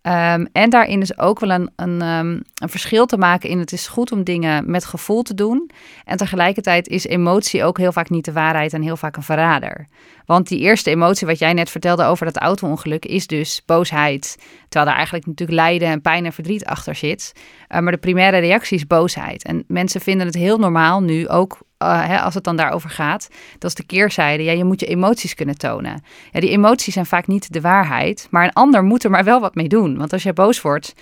Um, en daarin is ook wel een, een, um, een, verschil te maken in het is goed om dingen met gevoel te doen. En tegelijkertijd is emotie ook heel vaak niet de waarheid en heel vaak een verrader. Want die eerste emotie wat jij net vertelde over dat auto-ongeluk is dus boosheid. Terwijl daar eigenlijk natuurlijk lijden en pijn en verdriet achter zit. Uh, maar de primaire reactie is boosheid. En mensen vinden het heel normaal nu ook uh, hè, als het dan daarover gaat, dat is de keerzijde. Ja, je moet je emoties kunnen tonen. Ja, die emoties zijn vaak niet de waarheid, maar een ander moet er maar wel wat mee doen. Want als je boos wordt,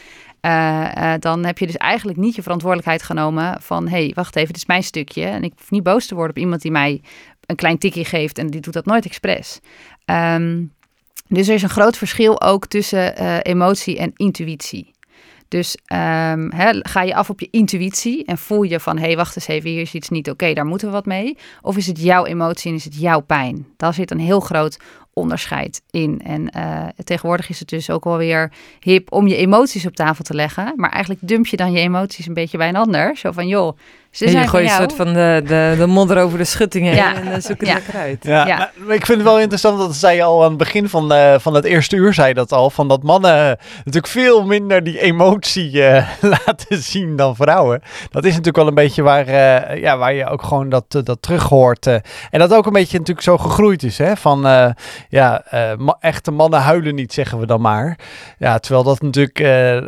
uh, dan heb je dus eigenlijk niet je verantwoordelijkheid genomen van... hé, hey, wacht even, dit is mijn stukje. En ik hoef niet boos te worden op iemand die mij een klein tikje geeft... en die doet dat nooit expres. Um, dus er is een groot verschil ook tussen emotie en intuïtie. Dus um, ga je af op je intuïtie en voel je van, hé, hey, wacht eens even, hier is iets niet oké, daar moeten we wat mee. Of is het jouw emotie en is het jouw pijn? Daar zit een heel groot onderscheid in. En uh, tegenwoordig is het dus ook wel weer hip om je emoties op tafel te leggen. Maar eigenlijk dump je dan je emoties een beetje bij een ander. Zo van, joh,
ze en je gooit een soort van de, de, de modder over de schutting heen ja. en dan zoek het ja. lekker uit.
Ja, ja. Maar ik vind het wel interessant dat zij al aan het begin van, uh, van het eerste uur zei dat al. Van dat mannen natuurlijk veel minder die emotie uh, [laughs] laten zien dan vrouwen. Dat is natuurlijk wel een beetje waar, uh, ja, waar je ook gewoon dat, dat terug hoort. en dat ook een beetje natuurlijk zo gegroeid is. Hè? Van ja, ma echte mannen huilen niet, zeggen we dan maar. Ja, terwijl dat natuurlijk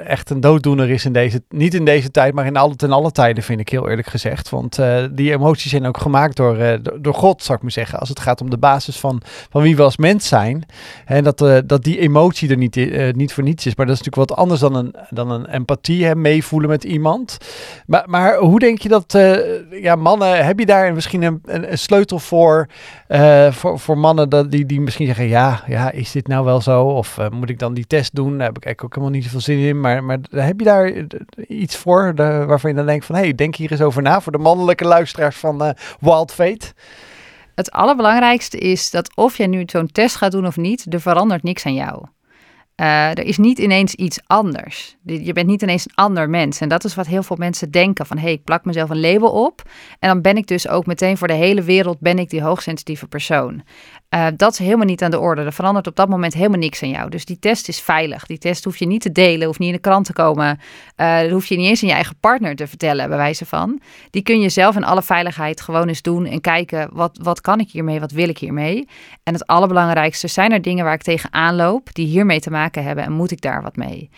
echt een dooddoener is in deze, niet in deze tijd, maar in alle, ten alle tijden vind ik heel eerlijk gezegd. Want uh, die emoties zijn ook gemaakt door, door God, zou ik maar zeggen. Als het gaat om de basis van, van wie we als mens zijn. En dat, dat die emotie er niet, niet voor niets is. Maar dat is natuurlijk wat anders dan een, dan een empathie, hè, meevoelen met iemand. Maar, maar hoe denk je dat, ja, mannen, heb je daar misschien een sleutel voor, voor, voor mannen dat die, die misschien zeggen, ja, ja, is dit nou wel zo? Of moet ik dan die test doen? Daar heb ik eigenlijk ook helemaal niet zoveel zin in. Maar, maar heb je daar iets voor waarvan je dan denkt van, hé, hey, denk hier eens over na voor de mannelijke luisteraars van uh, Wild Fate?
Het allerbelangrijkste is dat of jij nu zo'n test gaat doen of niet, er verandert niks aan jou. Uh, er is niet ineens iets anders. Je bent niet ineens een ander mens. En dat is wat heel veel mensen denken: van hé, hey, ik plak mezelf een label op. En dan ben ik dus ook meteen voor de hele wereld ben ik die hoogsensitieve persoon. Uh, dat is helemaal niet aan de orde. Er verandert op dat moment helemaal niks aan jou. Dus die test is veilig. Die test hoef je niet te delen, hoeft niet in de krant te komen. Uh, hoef je niet eens aan je eigen partner te vertellen, bij wijze van. Die kun je zelf in alle veiligheid gewoon eens doen en kijken: wat, wat kan ik hiermee, wat wil ik hiermee? En het allerbelangrijkste zijn er dingen waar ik tegenaan loop die hiermee te maken hebben en moet ik daar wat mee?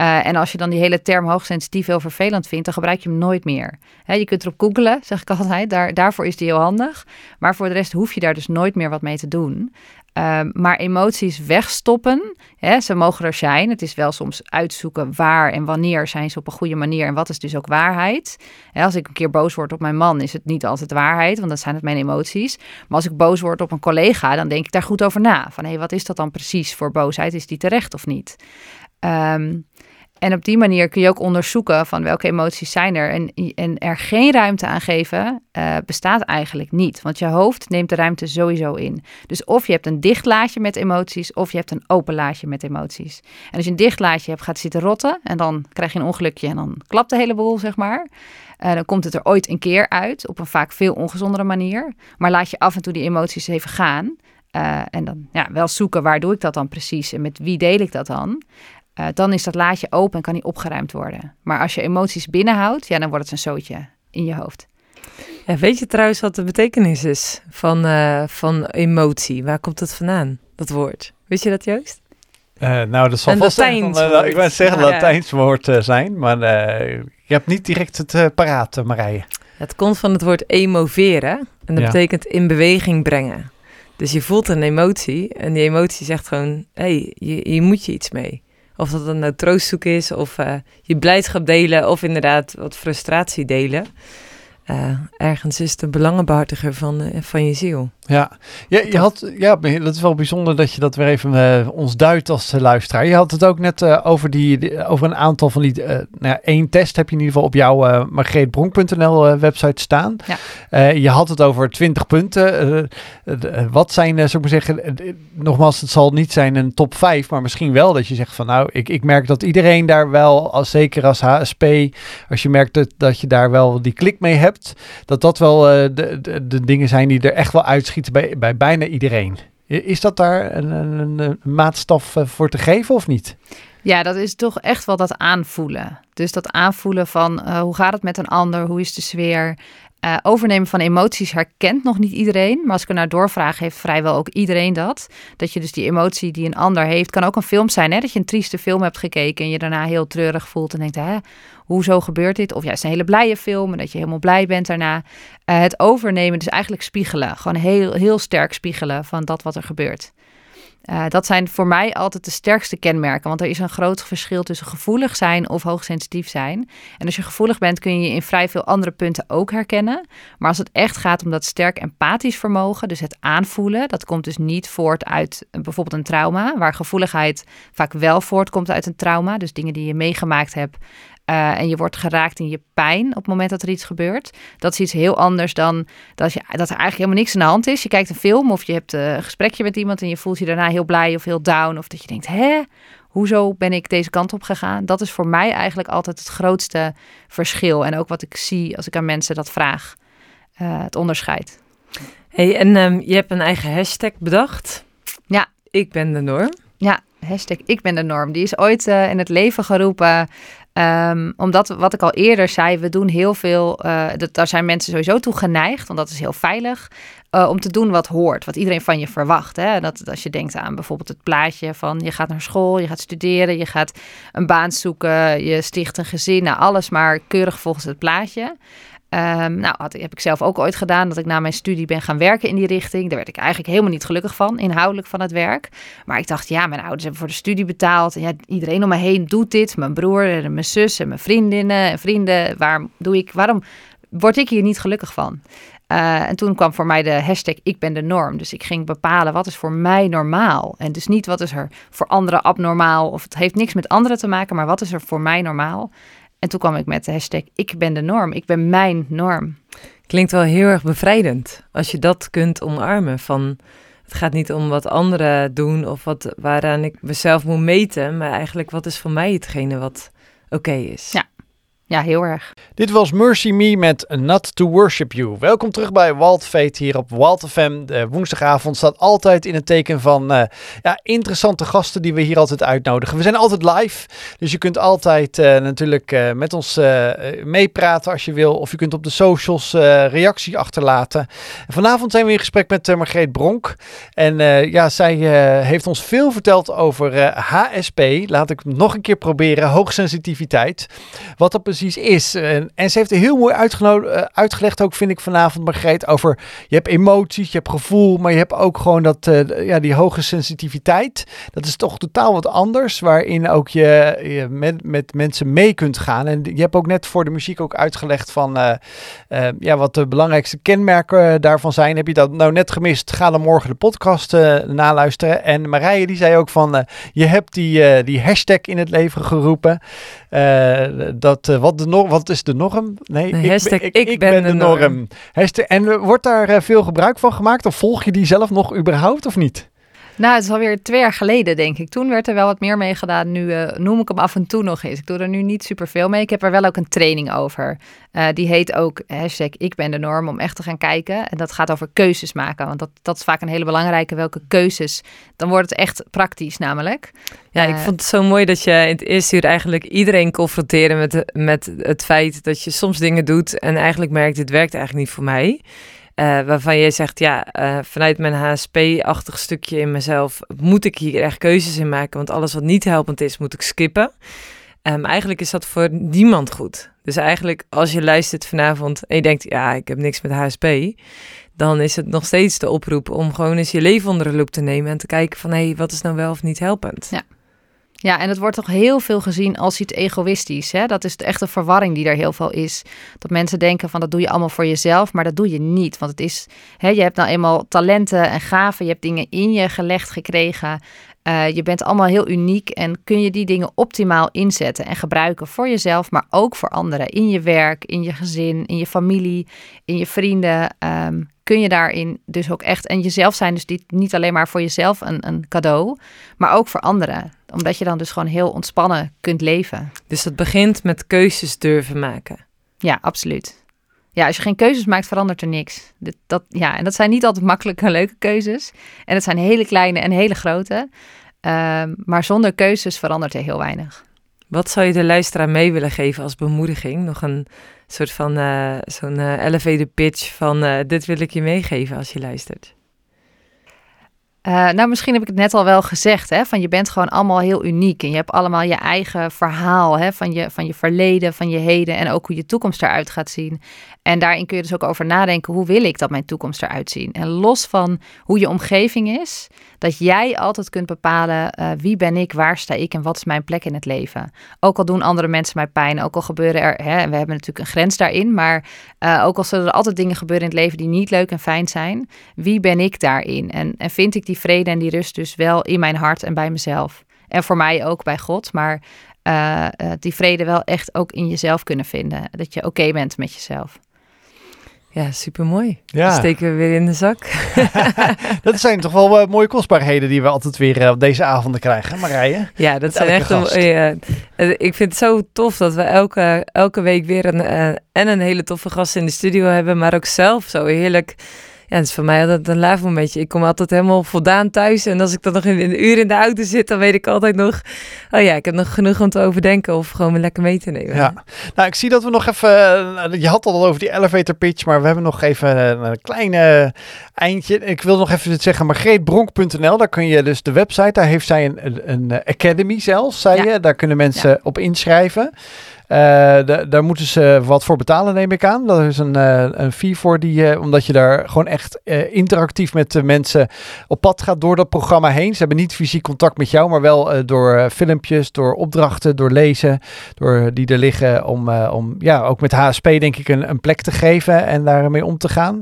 Uh, en als je dan die hele term hoogsensitief heel vervelend vindt, dan gebruik je hem nooit meer. je kunt erop googlen, zeg ik altijd. Daar, daarvoor is die heel handig. Maar voor de rest hoef je daar dus nooit meer wat mee te doen. Uh, maar emoties wegstoppen, hè, ze mogen er zijn. Het is wel soms uitzoeken waar en wanneer zijn ze op een goede manier en wat is dus ook waarheid. Hè, als ik een keer boos word op mijn man, is het niet altijd waarheid, want dat zijn het mijn emoties. Maar als ik boos word op een collega, dan denk ik daar goed over na. Van hé, hey, wat is dat dan precies voor boosheid? Is die terecht of niet? Um, en op die manier kun je ook onderzoeken van welke emoties zijn er. En, en er geen ruimte aan geven uh, bestaat eigenlijk niet. Want je hoofd neemt de ruimte sowieso in. Dus of je hebt een dicht laadje met emoties, of je hebt een open laadje met emoties. En als je een dicht laadje hebt, gaat het zitten rotten. En dan krijg je een ongelukje en dan klapt de hele boel, zeg maar. Uh, dan komt het er ooit een keer uit, op een vaak veel ongezondere manier. Maar laat je af en toe die emoties even gaan. Uh, en dan ja, wel zoeken waar doe ik dat dan precies en met wie deel ik dat dan. Uh, dan is dat laadje open en kan die opgeruimd worden. Maar als je emoties binnenhoudt, ja, dan wordt het een zootje in je hoofd.
Ja, weet je trouwens wat de betekenis is van, uh, van emotie? Waar komt het vandaan, dat woord? Weet je dat, Joost?
Uh, nou, dat zal een vast Latijns van, ik wou zeggen ja, Latijns woord zijn, maar je hebt niet direct het paraat, Marije.
Het komt van het woord emoveren en dat betekent in beweging brengen. Dus je voelt een emotie en die emotie zegt gewoon, hé, hey, je, je moet je iets mee. Of dat een nou is, of uh, je blijdschap delen, of inderdaad wat frustratie delen. Uh, ergens is de belangenbehartiger van, van je ziel.
Ja, ja, je had, ja, dat is wel bijzonder dat je dat weer even uh, ons duidt als luisteraar. Je had het ook net over, die, over een aantal van die, nou ja, één test heb je in ieder geval op jouw uh, margreetbronk.nl website staan. Ja. je had het over 20 punten. wat zijn, zou ik maar zeggen, nogmaals, het zal niet zijn een top 5, maar misschien wel dat je zegt van nou, ik, ik merk dat iedereen daar wel, als, zeker als HSP, als je merkt dat, dat je daar wel die klik mee hebt, dat dat wel de, de, de, dingen zijn die er echt wel uitschieten bij, bij bijna iedereen. Is dat daar een, een, een maatstaf eh, voor te geven of niet?
Ja, dat is toch echt wel dat aanvoelen. Dus dat aanvoelen van uh, hoe gaat het met een ander, hoe is de sfeer. Uh, overnemen van emoties herkent nog niet iedereen. Maar als ik er naar doorvraag, heeft vrijwel ook iedereen dat. Dat je dus die emotie die een ander heeft, kan ook een film zijn. Hè? Dat je een trieste film hebt gekeken en je daarna heel treurig voelt en denkt, hè, hoezo gebeurt dit? Of juist een hele blije film en dat je helemaal blij bent daarna. Uh, het overnemen, dus eigenlijk spiegelen. Gewoon heel, heel sterk spiegelen van dat wat er gebeurt. Uh, dat zijn voor mij altijd de sterkste kenmerken. Want er is een groot verschil tussen gevoelig zijn of hoogsensitief zijn. En als je gevoelig bent, kun je in vrij veel andere punten ook herkennen. Maar als het echt gaat om dat sterk empathisch vermogen, dus het aanvoelen, dat komt dus niet voort uit bijvoorbeeld een trauma, waar gevoeligheid vaak wel voortkomt uit een trauma. Dus dingen die je meegemaakt hebt, uh, en je wordt geraakt in je pijn op het moment dat er iets gebeurt. Dat is iets heel anders dan dat, je, dat er eigenlijk helemaal niks aan de hand is. Je kijkt een film of je hebt eh, een gesprekje met iemand en je voelt je daarna heel blij of heel down. Of dat je denkt, hè, hoezo ben ik deze kant op gegaan? Dat is voor mij eigenlijk altijd het grootste verschil. En ook wat ik zie als ik aan mensen dat vraag, uh, het onderscheid.
hey, en um, je hebt een eigen hashtag bedacht.
Ja.
Ik ben de norm.
Ja, hashtag ik ben de norm. Die is ooit uh, in het leven geroepen Um, omdat, wat ik al eerder zei, we doen heel veel. Uh, daar zijn mensen sowieso toe geneigd, want dat is heel veilig. Uh, om te doen wat hoort, wat iedereen van je verwacht. Hè? Dat, als je denkt aan bijvoorbeeld het plaatje van je gaat naar school, je gaat studeren, je gaat een baan zoeken, je sticht een gezin, nou alles maar keurig volgens het plaatje. Um, nou, had, heb ik zelf ook ooit gedaan dat ik na mijn studie ben gaan werken in die richting. Daar werd ik eigenlijk helemaal niet gelukkig van, inhoudelijk van het werk. Maar ik dacht, ja, mijn ouders hebben voor de studie betaald. En ja, iedereen om me heen doet dit. Mijn broer en mijn zus en mijn vriendinnen en vrienden. Waarom doe ik, waarom word ik hier niet gelukkig van? Uh, en toen kwam voor mij de hashtag ik ben de norm. Dus ik ging bepalen wat is voor mij normaal. En dus niet wat is er voor anderen abnormaal. Of het heeft niks met anderen te maken, maar wat is er voor mij normaal. En toen kwam ik met de hashtag ik ben de norm. Ik ben mijn norm.
Klinkt wel heel erg bevrijdend als je dat kunt omarmen van Het gaat niet om wat anderen doen of wat, waaraan ik mezelf moet meten, maar eigenlijk wat is voor mij hetgene wat oké is.
Ja. Ja, heel erg.
Dit was Mercy Me met Not to Worship You. Welkom terug bij Walt Fate hier op Walt FM. De woensdagavond staat altijd in het teken van uh, ja, interessante gasten die we hier altijd uitnodigen. We zijn altijd live, dus je kunt altijd uh, natuurlijk uh, met ons meepraten als je wil. Of je kunt op de socials reactie achterlaten. En vanavond zijn we in gesprek met Margreet Bronk. En ja, zij heeft ons veel verteld over HSP. Laat ik nog een keer proberen. Hoogsensitiviteit. Wat dat precies is. En, en ze heeft er heel mooi uh, uitgelegd ook, vind ik vanavond, Margreet, over je hebt emoties, je hebt gevoel, maar je hebt ook gewoon dat, uh, ja, die hoge sensitiviteit. Dat is toch totaal wat anders, waarin ook je, je met, met mensen mee kunt gaan. En je hebt ook net voor de muziek ook uitgelegd van uh, ja, wat de belangrijkste kenmerken daarvan zijn. Heb je dat nou net gemist? Ga dan morgen de podcast naluisteren. En Marije die zei ook van, je hebt die, die hashtag in het leven geroepen. dat wat, de norm, wat is de norm?
Nee, ik, hashtag ik, ik, ben, de norm. norm.
Hashtag, en wordt daar eh, veel gebruik van gemaakt? Of volg je die zelf nog überhaupt of niet?
Nou, het is alweer twee jaar geleden, denk ik. Toen werd er wel wat meer mee gedaan. Nu uh, noem ik hem af en toe nog eens. Ik doe er nu niet super veel mee. Ik heb er wel ook een training over. Uh, die heet ook hashtag ik ben de norm om echt te gaan kijken. En dat gaat over keuzes maken. Want dat, dat is vaak een hele belangrijke. Welke keuzes? Dan wordt het echt praktisch namelijk.
Ja, ik vond het zo mooi dat je in het eerste uur eigenlijk iedereen confronteerde met, met het feit dat je soms dingen doet en eigenlijk merkt, dit werkt eigenlijk niet voor mij. Uh, waarvan je zegt, ja, uh, vanuit mijn HSP-achtig stukje in mezelf moet ik hier echt keuzes in maken. Want alles wat niet helpend is, moet ik skippen. Um, eigenlijk is dat voor niemand goed. Dus eigenlijk als je luistert vanavond en je denkt, ja, ik heb niks met HSP. Dan is het nog steeds de oproep om gewoon eens je leven onder de loep te nemen. En te kijken van, hé, hey, wat is nou wel of niet helpend?
Ja. Ja, en het wordt toch heel veel gezien als iets egoïstisch. Hè? Dat is de echte verwarring die er heel veel is. Dat mensen denken van dat doe je allemaal voor jezelf, maar dat doe je niet. Want het is, hè, je hebt nou eenmaal talenten en gaven, je hebt dingen in je gelegd gekregen. Uh, je bent allemaal heel uniek en kun je die dingen optimaal inzetten en gebruiken voor jezelf, maar ook voor anderen. In je werk, in je gezin, in je familie, in je vrienden. Um, kun je daarin dus ook echt en jezelf zijn. Dus niet alleen maar voor jezelf een, een cadeau, maar ook voor anderen. Omdat je dan dus gewoon heel ontspannen kunt leven.
Dus dat begint met keuzes durven maken.
Ja, absoluut. Ja, als je geen keuzes maakt, verandert er niks. Dat, dat, ja, en dat zijn niet altijd makkelijke en leuke keuzes. En dat zijn hele kleine en hele grote. Um, maar zonder keuzes verandert er heel weinig.
Wat zou je de luisteraar mee willen geven als bemoediging? Nog een soort van uh, zo'n uh, elevator pitch van uh, dit wil ik je meegeven als je luistert.
Uh, nou, misschien heb ik het net al wel gezegd, hè, van je bent gewoon allemaal heel uniek en je hebt allemaal je eigen verhaal hè, van, je, van je verleden, van je heden en ook hoe je toekomst eruit gaat zien. En daarin kun je dus ook over nadenken, hoe wil ik dat mijn toekomst eruit zien? En los van hoe je omgeving is, dat jij altijd kunt bepalen uh, wie ben ik, waar sta ik en wat is mijn plek in het leven. Ook al doen andere mensen mij pijn, ook al gebeuren er, hè, we hebben natuurlijk een grens daarin, maar uh, ook al zullen er altijd dingen gebeuren in het leven die niet leuk en fijn zijn, wie ben ik daarin? En, en vind ik die vrede en die rust dus wel in mijn hart en bij mezelf? En voor mij ook bij God, maar uh, die vrede wel echt ook in jezelf kunnen vinden. Dat je oké bent met jezelf.
Ja, supermooi. Ja. steken we weer in de zak. [laughs]
dat zijn toch wel uh, mooie kostbaarheden die we altijd weer uh, op deze avonden krijgen, Marije? [laughs]
Ja, dat zijn echt... Een, uh, ik vind het zo tof dat we elke, elke week weer een, en een hele toffe gast in de studio hebben, maar ook zelf zo heerlijk ja, het is voor mij altijd een laafmomentje. Ik kom altijd helemaal voldaan thuis. En als ik dan nog een, een, uur in de auto zit, dan weet ik altijd nog... Oh ja, ik heb nog genoeg om te overdenken of gewoon me lekker mee te nemen.
Ja, nou ik zie dat we nog even... Eh, je had al over die elevator pitch, maar we hebben nog even een, kleine eindje. Ik wil nog even zeggen, margreetbronk.nl, daar kun je dus de website, daar heeft zij een, een, academy zelfs, zei je. Daar kunnen mensen op inschrijven. Uh, daar moeten ze wat voor betalen, neem ik aan. Dat is een, uh, een fee voor die, uh, omdat je daar gewoon echt interactief met de mensen op pad gaat door dat programma heen. Ze hebben niet fysiek contact met jou, maar wel door filmpjes, door opdrachten, door lezen, door die er liggen om, om ja, ook met HSP denk ik een, een plek te geven en daarmee om te gaan.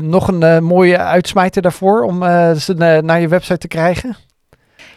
nog een mooie uitsmijter daarvoor om ze naar je website te krijgen?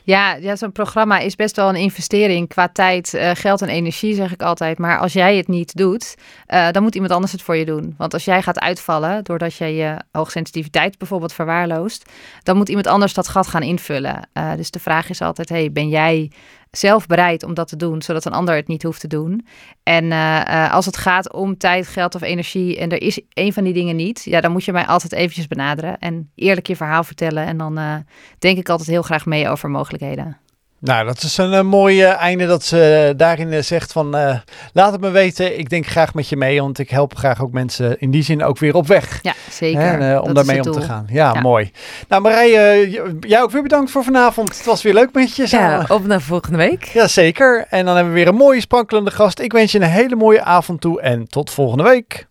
Ja, ja zo'n programma is best wel een investering qua tijd, uh, geld en energie, zeg ik altijd. Maar als jij het niet doet, uh, dan moet iemand anders het voor je doen. Want als jij gaat uitvallen, doordat je je hoogsensitiviteit bijvoorbeeld verwaarloost, dan moet iemand anders dat gat gaan invullen. Uh, dus de vraag is altijd, hey, ben jij zelf bereid om dat te doen, zodat een ander het niet hoeft te doen. En uh, als het gaat om tijd, geld of energie en er is een van die dingen niet, ja, dan moet je mij altijd eventjes benaderen en eerlijk je verhaal vertellen. En dan uh, denk ik altijd heel graag mee over mogelijkheden.
Nou, dat is een, een mooi einde dat ze daarin zegt van uh, laat het me weten. Ik denk graag met je mee, want ik help graag ook mensen in die zin ook weer op weg.
Ja, zeker.
Hè, uh, om daarmee om te gaan. Ja, ja, mooi. Nou Marije, jij ook weer bedankt voor vanavond. Het was weer leuk met je samen.
Ja, op naar volgende week.
Ja, zeker. En dan hebben we weer een mooie sprankelende gast. Ik wens je een hele mooie avond toe en tot volgende week.